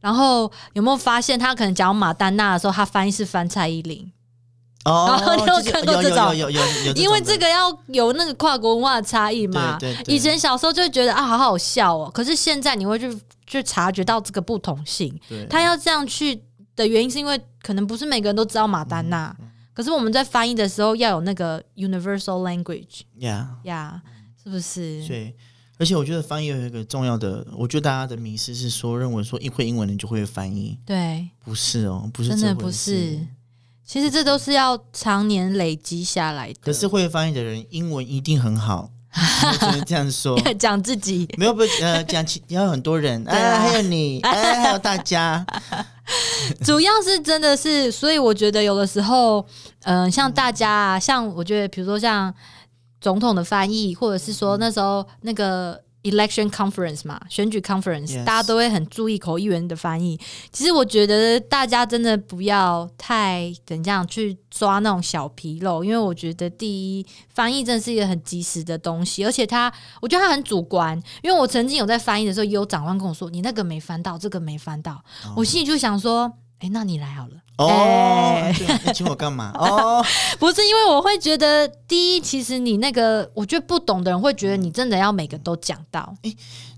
然后有没有发现他可能讲马丹娜的时候，他翻译是翻蔡依林，哦，然后你有看过这种有有有有有，因为这个要有那个跨国文化的差异嘛。对以前小时候就会觉得啊，好好笑哦，可是现在你会去去察觉到这个不同性。对他要这样去的原因是因为可能不是每个人都知道马丹娜，嗯可是我们在翻译的时候要有那个 universal language 呀，呀、是不是？对，而且我觉得翻译有一个重要的，我觉得大家的迷失是说，认为说一会英文的人就会翻译，对，不是哦，不是真的不是。其实这都是要常年累积下来的。可是会翻译的人，英文一定很好，我只能这样说。讲自己，没有不呃讲其也有很多人，哎，还有你，哎，还有大家，主要是真的是，所以我觉得有的时候，嗯、像大家啊，像我觉得，比如说像总统的翻译，或者是说那时候那个 election conference 嘛，选举 conference，、大家都会很注意口译员的翻译。其实我觉得大家真的不要太怎样去抓那种小纰漏，因为我觉得第一，翻译真的是一个很及时的东西，而且它，我觉得它很主观。因为我曾经有在翻译的时候，也有长官跟我说，你那个没翻到，这个没翻到，我心里就想说。哎、那你来好了。哦哎，你请我干嘛？哦，不是因为我会觉得，第一，其实你那个，我觉得不懂的人会觉得你真的要每个都讲到。哎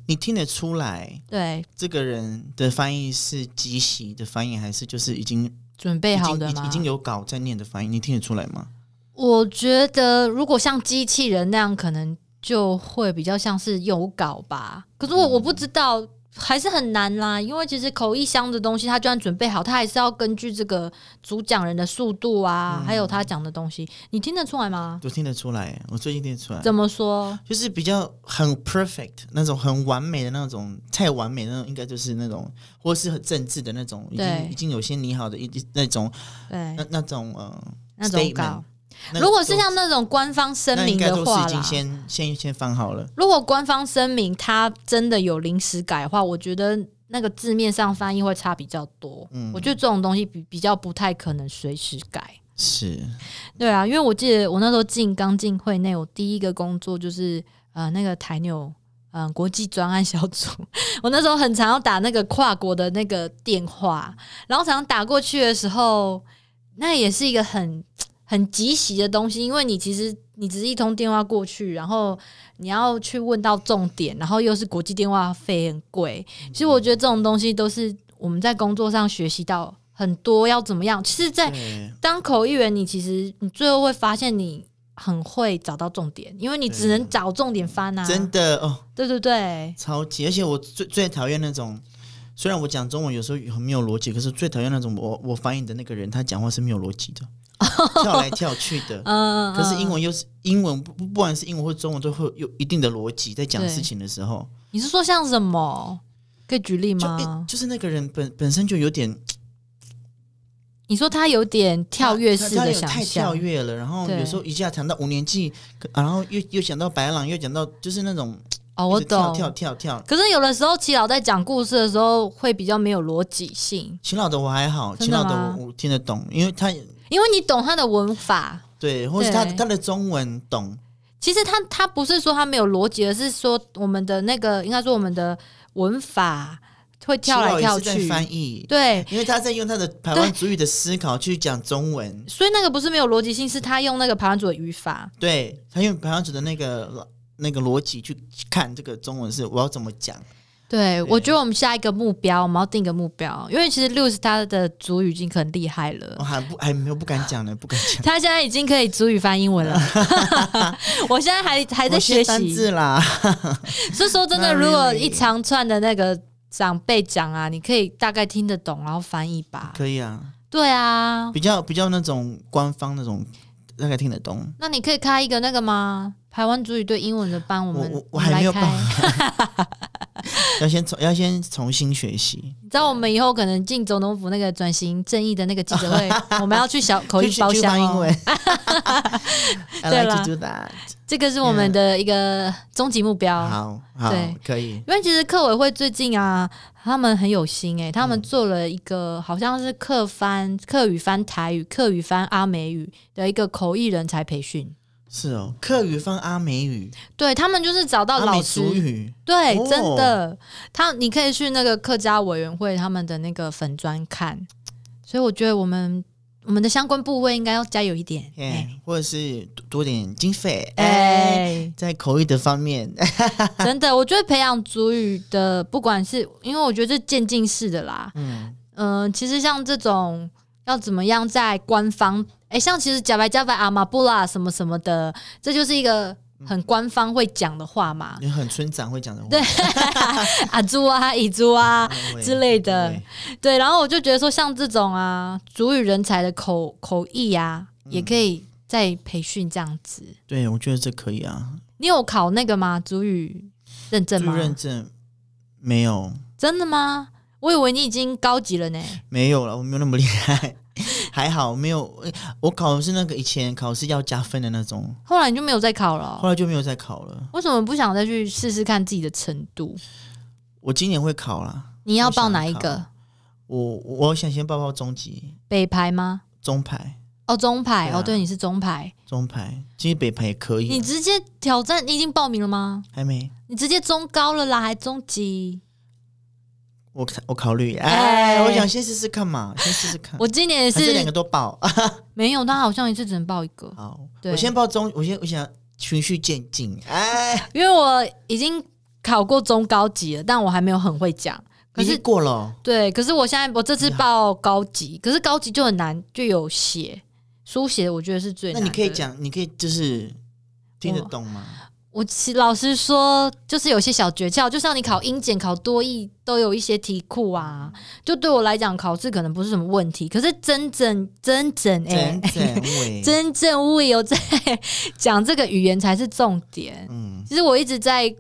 你听得出来对，这个人的翻译是即席的翻译，还是就是已经准备好的吗？已已经有稿在念的翻译？你听得出来吗？我觉得如果像机器人那样，可能就会比较像是有稿吧。可是我我不知道，还是很难啦。因为其实口译箱的东西，他就算准备好，他还是要根据这个主讲人的速度啊，还有他讲的东西，你听得出来吗？我听得出来，我最近听得出来，怎么说？就是比较很 perfect 那种很完美的那种，太完美那种，应该就是那种，或是很政治的那种，已对经已经有些拟好的一那种对那，那种呃那种稿。那如果是像那种官方声明的话，已经先先先放好了。如果官方声明它真的有临时改的话，我觉得那个字面上翻译会差比较多。嗯我觉得这种东西比比较不太可能随时改。是，对啊，因为我记得我那时候进刚进会内，我第一个工作就是呃那个台纽嗯、呃国际专案小组，我那时候很常要打那个跨国的那个电话，然后常常打过去的时候，那也是一个很很急袭的东西，因为你其实你只是一通电话过去，然后你要去问到重点，然后又是国际电话费很贵，其实我觉得这种东西都是我们在工作上学习到很多要怎么样。其实，在，当口译员，你其实你最后会发现你很会找到重点，因为你只能找重点翻啊。真的哦，对对对，超级，而且我最最讨厌那种。虽然我讲中文有时候很没有逻辑，可是最讨厌那种我我翻译的那个人，他讲话是没有逻辑的，跳来跳去的。嗯，可是英嗯，文又是英文，不不不管是英文或中文，都会有一定的逻辑在讲事情的时候，你是说像什么？可以举例就吗？就是那个人本本身就有点你说他有点跳跃式的想太跳，跃了，然后有时候一下谈到五年级，然后又又想到白狼，又讲到就是那种哦，我一直跳懂。跳跳跳。可是有的时候，齐老在讲故事的时候会比较没有逻辑性，秦老的我还好，真的秦老的我我听得懂，因为他因为你懂他的文法。对，或是他对。他的中文懂，其实他他不是说他没有逻辑，而是说我们的那个应该说我们的文法会跳来跳去。翻译，对，因为他在用他的台湾主语的思考去讲中文，所以那个不是没有逻辑性，是他用那个排湾族的语法。对他用台湾族的那个那个逻辑去看这个中文是我要怎么讲，对，我觉得我们下一个目标，我们要定一个目标，因为其实 Lewis 他的主语已经很厉害了我。还不还没有不敢讲呢，不敢讲。他现在已经可以主语翻英文了，我现在还还在我学习。字啦，是说真的如果一长串的那个长辈讲啊，你可以大概听得懂，然后翻译吧。可以啊，对啊，比较比较那种官方那种，大概听得懂。那你可以开一个那个吗？台湾主语对英文的班，我们我还没有开 办。要先重要先重新学习，你知道我们以后可能进总统府那个转型正义的那个记者会，我们要去小口译包厢哦。翻英文。I 对 that。这个是我们的一个终极目标。好好对可以。因为其实客委会最近啊，他们很有心诶、他们做了一个好像是客翻客语翻台语、客语翻阿美语的一个口译人才培训。是哦，客语翻阿美语，对他们就是找到老师，族语，对，哦真的，他你可以去那个客家委员会他们的那个粉砖看。所以我觉得我们我们的相关部位应该要加油一点。哎哎，或者是多多点经费，哎，哎，在口译的方面，真的，我觉得培养主语的，不管是因为我觉得这渐进式的啦，嗯，嗯、其实像这种要怎么样在官方，哎、像其实假白假白阿玛布拉什么什么的，这就是一个很官方会讲的话嘛，你很村长会讲的话，对 阿猪啊、乙猪啊对之类的对，对。然后我就觉得说，像这种啊，主语人才的口口译啊，嗯也可以再培训这样子。对，我觉得这可以啊。你有考那个吗？主语认证就吗？认证没有真的吗？我以为你已经高级了呢。没有了，我没有那么厉害，还好没有。我考的是那个以前考试要加分的那种，后来你就没有再考了哦、后来就没有再考了。为什么不想再去试试看自己的程度？我今年会考啦。你要报哪一个？我我想先报报中级、北牌吗？中牌、哦，中牌、啊哦，对，你是中牌，中牌，其实北牌也可以啊。你直接挑战，你已经报名了吗？还没？你直接中高了啦，还中级？我我考虑，哎哎，我想先试试看嘛，先试试看。我今年也还是两个都报。没有，他好像一次只能报一个，好，对我先报中，我先我想循序渐进。哎，因为我已经考过中高级了，但我还没有很会讲。可已经是过了哦。对，可是我现在我这次报高级，可是高级就很难，就有写书写，我觉得是最那难。你可以讲，你可以就是听得懂吗？我其老实说，就是有些小诀窍，就像你考英检、考多译都有一些题库啊。就对我来讲，考试可能不是什么问题，可是真正真正哎、真正伟，真正我有在 讲这个语言才是重点。嗯，其实我一直在，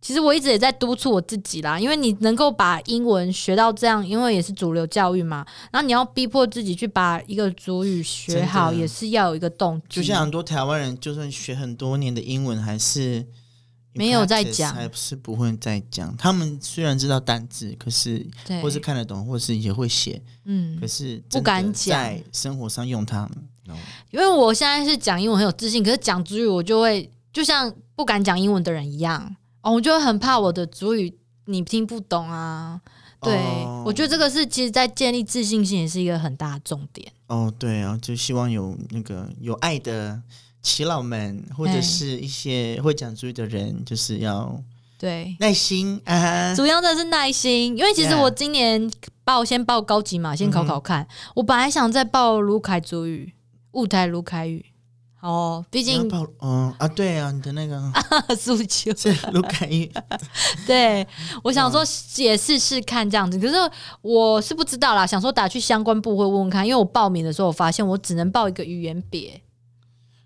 其实我一直也在督促我自己啦，因为你能够把英文学到这样，因为也是主流教育嘛，然后你要逼迫自己去把一个主语学好，也是要有一个动机。就像很多台湾人，就算学很多年的英文，还是没有在讲还是不会再讲。他们虽然知道单字，可是，或是看得懂，或是也会写，嗯可，是不敢讲在生活上用它。no 因为我现在是讲英文很有自信，可是讲主语我就会就像不敢讲英文的人一样，哦，我就很怕我的主语你听不懂啊。对，哦我觉得这个是其实，在建立自信心也是一个很大的重点。哦，对啊，就希望有那个有爱的耆老们，或者哎是一些会讲主语的人，就是要对，耐心啊。主要的是耐心，因为其实我今年报先报高级嘛，先考考看。我本来想再报卢凯主语、雾台卢凯语，哦，毕竟嗯啊，对啊，你的那个 诉求。是卢凯一，对，我想说也试试看这样子，可是我是不知道啦，想说打去相关部会问问看，因为我报名的时候我发现我只能报一个语言别，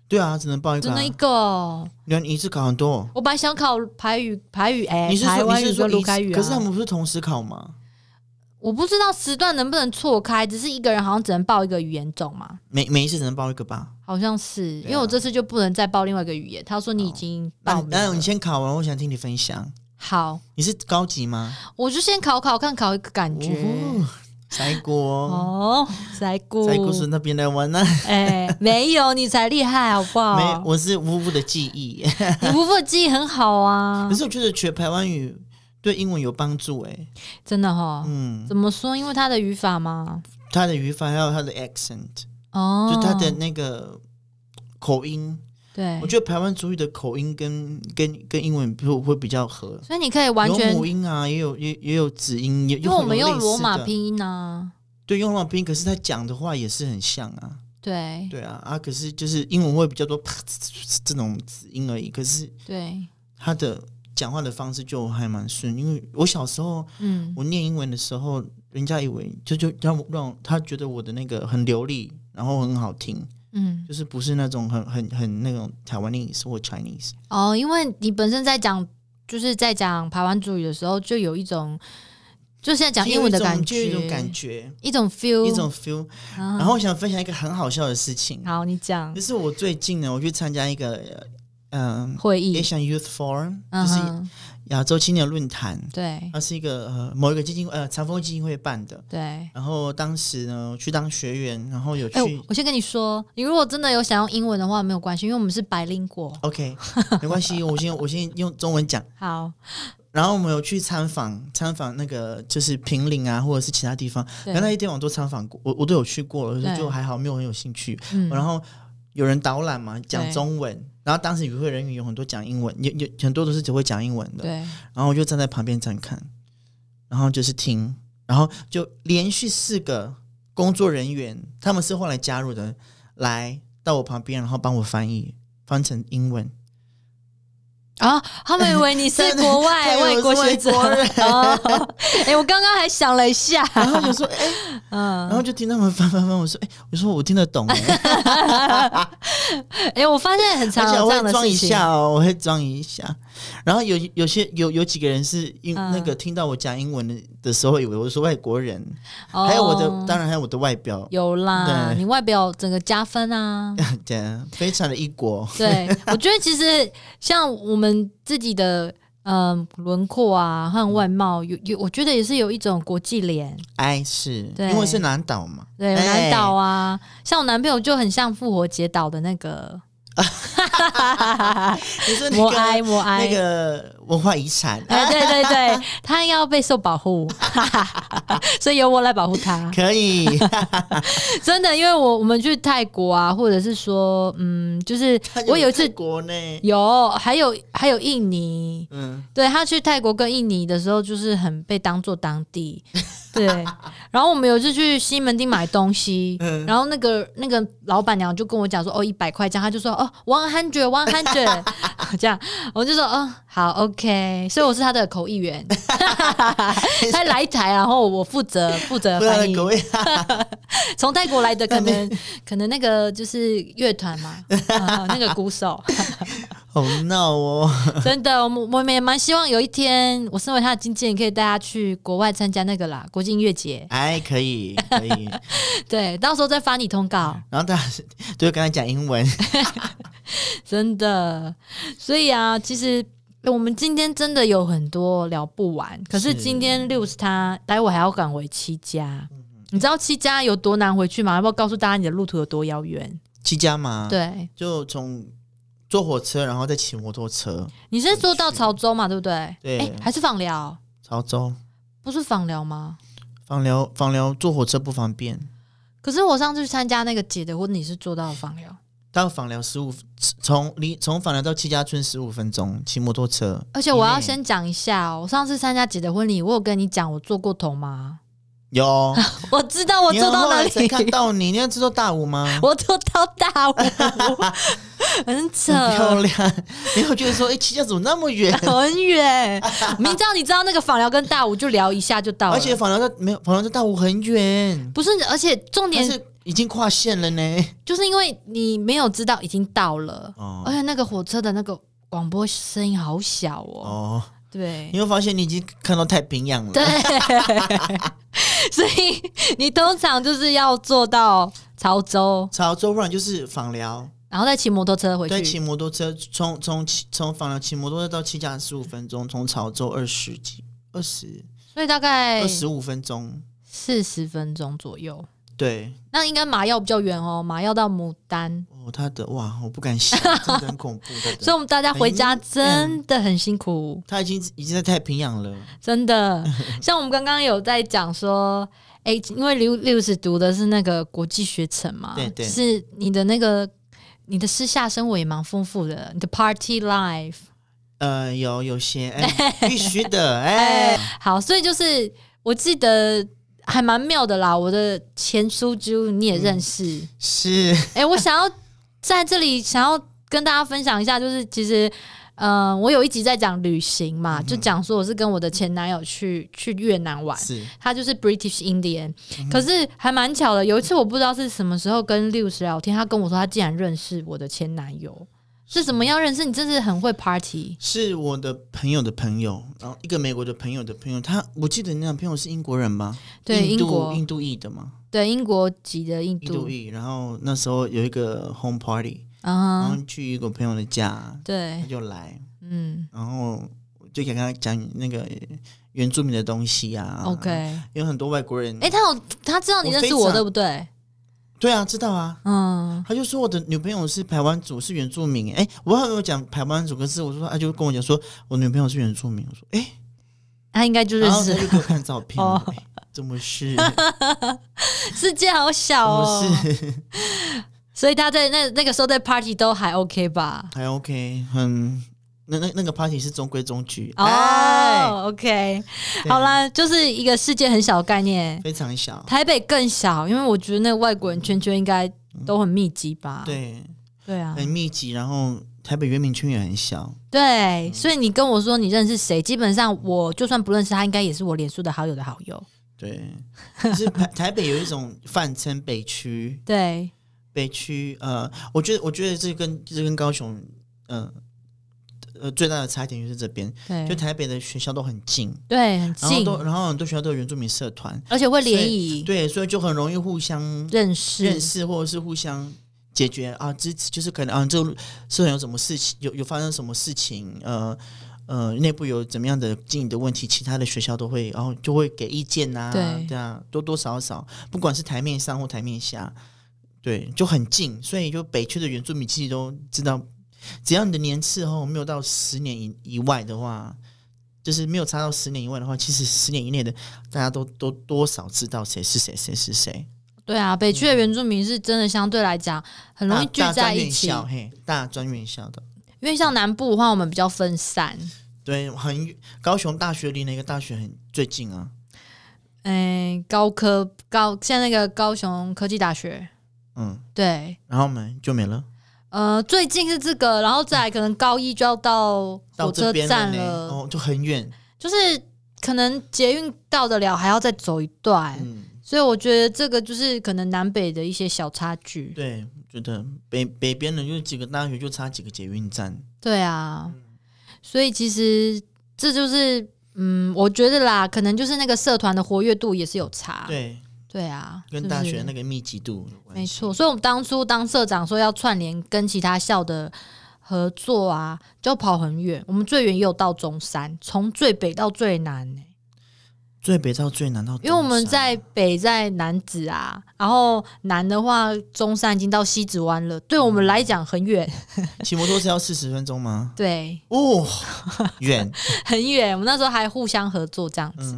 对啊，只能报一个、啊只能一。个你一次考很多，我本来想考台语、台语哎、你是台湾语说你是说卢凯语啊，可是他们不是同时考吗？我不知道时段能不能错开，只是一个人好像只能报一个语言种嘛。每每一次只能报一个吧？好像是，啊因为我这次就不能再报另外一个语言。他说你已经那报名了那你先考完，我想听你分享。好，你是高级吗？我就先考考看，考一个感觉。哦，塞锅，哦，塞姑，塞锅是那边来玩呢、哎、没有，你才厉害，好不好？没，我是无误的记忆。你不复记忆很好啊可，是我觉得学台湾语对英文有帮助哎、真的哈。嗯，怎么说？因为它的语法吗？它的语法还有它的 accent，、哦，就它的那个口音，对。我，觉得台湾主语的口音跟跟跟英文会会比较合。所以你可以完全有，母音啊，也有也也有子音，也因为我们用罗马拼音啊，对用罗马拼音，可是他讲的话也是很像啊，对。对啊啊，可是就是英文会比较多啪 这种子音而已，可是对，他的讲话的方式就还蛮顺，因为我小时候嗯，我念英文的时候，人家以为就就让让他觉得我的那个很流利，然后很好听，嗯，就是不是那种很很很那种台湾 e 或 Chinese，哦，因为你本身在讲，就是在讲台湾主语的时候，就有一种，就现在讲英文的感觉，一种感觉，一种 feel，一种 feel。啊。然后我想分享一个很好笑的事情，好，你讲。就是我最近呢，我去参加一个嗯、会议，Asian Youth Forum，、就是亚洲青年论坛，对它是一个呃某一个基金呃长风基金会办的。对。然后当时呢，去当学员，然后有去、哎、我先跟你说，你如果真的有想用英文的话，没有关系，因为我们是白领果。OK，没关系，我先我先用中文讲。好，然后我们有去参访参访那个就是平陵啊，或者是其他地方，对原来一天我都参访过，我我都有去过了，对就还好，没有很有兴趣。嗯，然后有人导览嘛，讲中文，然后当时与会人员有很多讲英文，有有很多都是只会讲英文的，对，然后我就站在旁边站看，然后就是听，然后就连续四个工作人员，他们是后来加入的，来到我旁边，然后帮我翻译，翻成英文。啊，他们以为你是国外外国学者哦。哎、我刚刚还想了一下，然后就说，哎、嗯，然后就听他们翻翻翻，我说，哎、我说我听得懂、哎，哎、我发现很常有这样我会装一的事情。下哦，我会装一下。然后有有些有有几个人是英、嗯。那个听到我讲英文的的时候，以为我是外国人，哦。还有我的，当然还有我的外表，有啦，对。你外表整个加分啊。对，非常的异国。对，我觉得其实像我们自己的嗯轮廓啊和外貌，有有，我觉得也是有一种国际脸。哎，是。对。因为是南岛嘛，对，南岛啊，像我男朋友就很像复活节岛的那个 你说那摩埃个摩埃。那个文化遗产，哎，对对对，他要备受保护，所以由我来保护他。可以，真的，因为我我们去泰国啊，或者是说，嗯，就是我有一次泰国内，有，还有还有印尼，嗯，对他去泰国跟印尼的时候，就是很被当做当地。对，然后我们有一次去西门町买东西，嗯。然后那个那个老板娘就跟我讲说，哦，一百块这样，他就说，哦，one hundred one hundred 这样，我就说，哦，好，OK，所以我是他的口译员，他来一台，然后我负责负责不然翻译，各位，从泰国来的可能可能那个就是乐团嘛，啊那个鼓手。好闹哦，真的，我们我们也蛮希望有一天，我身为他的经纪人，可以带他去国外参加那个啦，国际音乐节。哎，可以，可以，对，到时候再发你通告，然后大家都会跟他讲英文，真的。所以啊，其实欸我们今天真的有很多聊不完，可是是今天六十他待会还要赶回七家。你知道七家有多难回去吗？要不要告诉大家你的路途有多遥远？七家嘛，，对，就从坐火车，然后再骑摩托车，你是坐到潮州嘛？对不对？对诶还是访寮？潮州不是访寮吗？访寮，访寮坐火车不方便，可是我上次去参加那个姐的婚礼是坐到访寮。到访寮十五，从离从访寮到七家村十五分钟，骑摩托车。而且我要先讲一下哦，我上次参加姐的婚礼，我有跟你讲我做过头吗？有，我知道我你做到哪后来才看，到你，你要知道大五吗？我做到大五，很扯，很漂亮，你会觉得说，哎、七家怎么那么远？很远。明知道你知道那个访聊跟大五就聊一下就到了，而且访聊在没有，访聊在大五很远，不是，而且重点是已经跨线了呢。就是因为你没有知道已经到了，哦。而且那个火车的那个广播声音好小哦，哦，对你会发现你已经看到太平洋了。对，所以你通常就是要坐到潮州，潮州不然就是访寮，然后再骑摩托车回去对，骑。摩托车从从骑从访寮骑摩托车到七家十五分钟，从潮州二十几二十所以大概二十五分钟。四十分钟左右。对，那应该麻药比较远哦，麻药到牡丹，哦，他的哇，我不敢想，真的很恐怖。所以我们大家回家真的很辛苦，他已经已经在太平洋了。真的。像我们刚刚有在讲说，哎、因为刘刘是读的是那个国际学程嘛，对对是你的那个你的私下生活也蛮丰富的，你的 party life。呃，有有些哎，必须的哎，好，所以就是我记得还蛮妙的啦。我的前书珠你也认识，是哎、我想要在这里想要跟大家分享一下，就是其实。嗯，我有一集在讲旅行嘛，就讲说我是跟我的前男友去去越南玩，他就是 British Indian，、可是还蛮巧的。有一次我不知道是什么时候跟六十聊天，他跟我说他竟然认识我的前男友，是怎么样认识？你真是很会 party 是我的朋友的朋友，然后一个美国的朋友的朋友，他我记得你那朋友是英国人吗？对印度英国印度裔的嘛，对英国籍的印度，印度裔。然后那时候有一个 home party，然后去一个朋友的家，对他，就来，嗯然后就给他讲那个原住民的东西啊。，OK。有很多外国人，哎、他有他知道你认识我我对不对？对啊，知道啊。嗯，他就说我的女朋友是台湾族，是原住民。哎，我还没有讲台湾族，可是我说他就跟我讲说我女朋友是原住民。我说哎，他应该就认识然后他，就给我看照片，怎么是？世界好小哦。是？所以他在那那个时候在 party 都还 OK 吧？还 OK，很那那那个 party 是中规中矩，哎，哦，OK，好，啦，就是一个世界很小的概念。非常小，台北更小，因为我觉得那个外国人圈圈应该都很密集吧。，对。对啊，很密集，然后台北原民圈也很小。对，所以你跟我说你认识谁，基本上我就算不认识他，应该也是我脸书的好友的好友。对，就是台 台北有一种泛称北区，对，北区呃，我觉得我觉得这跟这跟高雄呃呃最大的差点就是这边，对，就台北的学校都很近，对，很近，然后都然后很多学校都有原住民社团，而且会联谊，对，所以就很容易互相认识认识，或者是互相解决啊支持，就是可能啊这个社团有什么事情，有有发生什么事情，呃。呃，内部有怎么样的经营的问题，其他的学校都会，然后就会给意见呐，对，这样多多少少，不管是台面上或台面下，对，就很近，所以就北区的原住民其实都知道，只要你的年次哦没有到十年以以外的话，就是没有差到十年以外的话，其实十年以内的大家都都多少知道谁是谁，谁是谁。对啊，北区的原住民是真的相对来讲很容易聚在一起，嘿，大专院校的。因为像南部的话，我们比较分散。对，很高雄大学离那个大学很最近啊。哎，高科高，现在那个高雄科技大学。嗯，对。然后没就没了。呃，最近是这个，然后再可能高一就要到火车站了，哦，就很远。就是可能捷运到得了，还要再走一段。嗯，所以我觉得这个就是可能南北的一些小差距。对。觉得北北边的就几个大学，就差几个捷运站。对啊，所以其实这就是，嗯，我觉得啦，可能就是那个社团的活跃度也是有差。对对啊，跟大学那个密集度没错。所以我们当初当社长说要串联跟其他校的合作啊，就跑很远。我们最远也有到中山，从最北到最南呢。最北到最南到，因为我们在北在南子啊，然后南的话中山已经到西子湾了，对我们来讲很远。骑摩托车要四十分钟吗？对，哦，远，很远。我们那时候还互相合作这样子。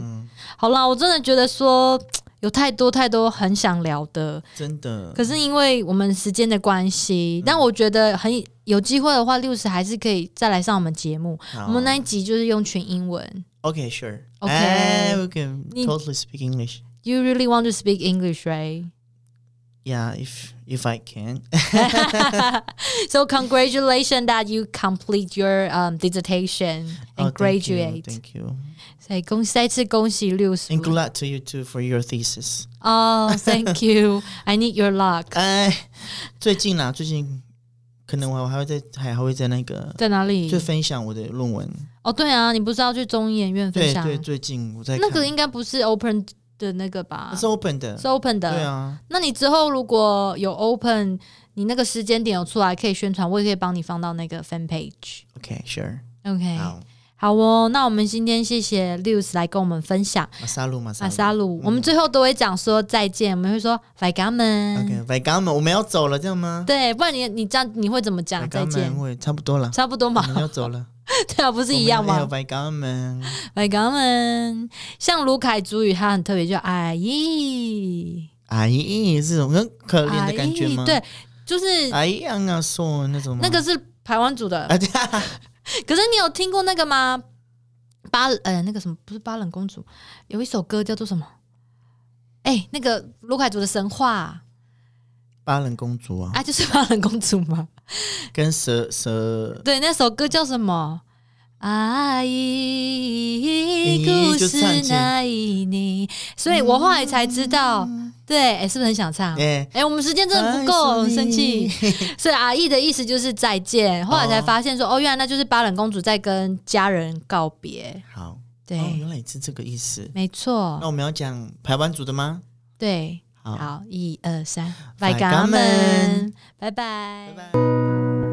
好啦，我真的觉得说有太多太多很想聊的，真的。可是因为我们时间的关系，但我觉得很有机会的话，六十还是可以再来上我们节目。我们那一集就是用全英文。Okay, sure. Okay, we can totally speak English. You really want to speak English, right? Yeah, if if I can. so congratulations that you complete your um, dissertation and oh, graduate. Thank you. 所 以恭再次恭喜六十。And good luck to you too for your thesis. Oh, thank you. I need your luck. 哎，最近啦，最近可能我还会在，还还会在那个在哪里？就分享我的论文。哦，对啊，你不是要去中医研院分享？对对，最近我在那个应该不是 open 的那个吧？是 open 的，是 open 的。对啊，那你之后如果有 open，你那个时间点有出来可以宣传，我也可以帮你放到那个 fan page。OK，sure。OK，好。好哦，那我们今天谢谢 Lewis 来跟我们分享马萨鲁马萨鲁，我们最后都会讲说再见，我们会说 Bye gamen，OK，Bye gamen，我们要走了，这样吗？对，不然你你这样你会怎么讲再见？会差不多了，差不多嘛，我们要走了。对啊，不是一样吗？Bye gamen，Bye gamen，像卢凯主语，他很特别，叫阿姨，阿姨是种很可怜的感觉吗？对，就是阿姨啊说那种，那个是台湾组的。可是你有听过那个吗？巴呃，那个什么不是巴冷公主，有一首歌叫做什么？哎，那个卢凯族的神话，巴冷公主啊，啊，就是巴冷公主吗？跟蛇蛇 对，那首歌叫什么？阿姨，故事那一年，所以我后来才知道。对，哎，是不是很想唱？哎，我们时间真的不够，很生气。所以阿义的意思就是再见。后来才发现说，哦，原来那就是巴冷公主在跟家人告别。好，对，原来是这个意思。没错。那我们要讲台湾族的吗？对，好，一二三，拜家们，拜拜，拜拜。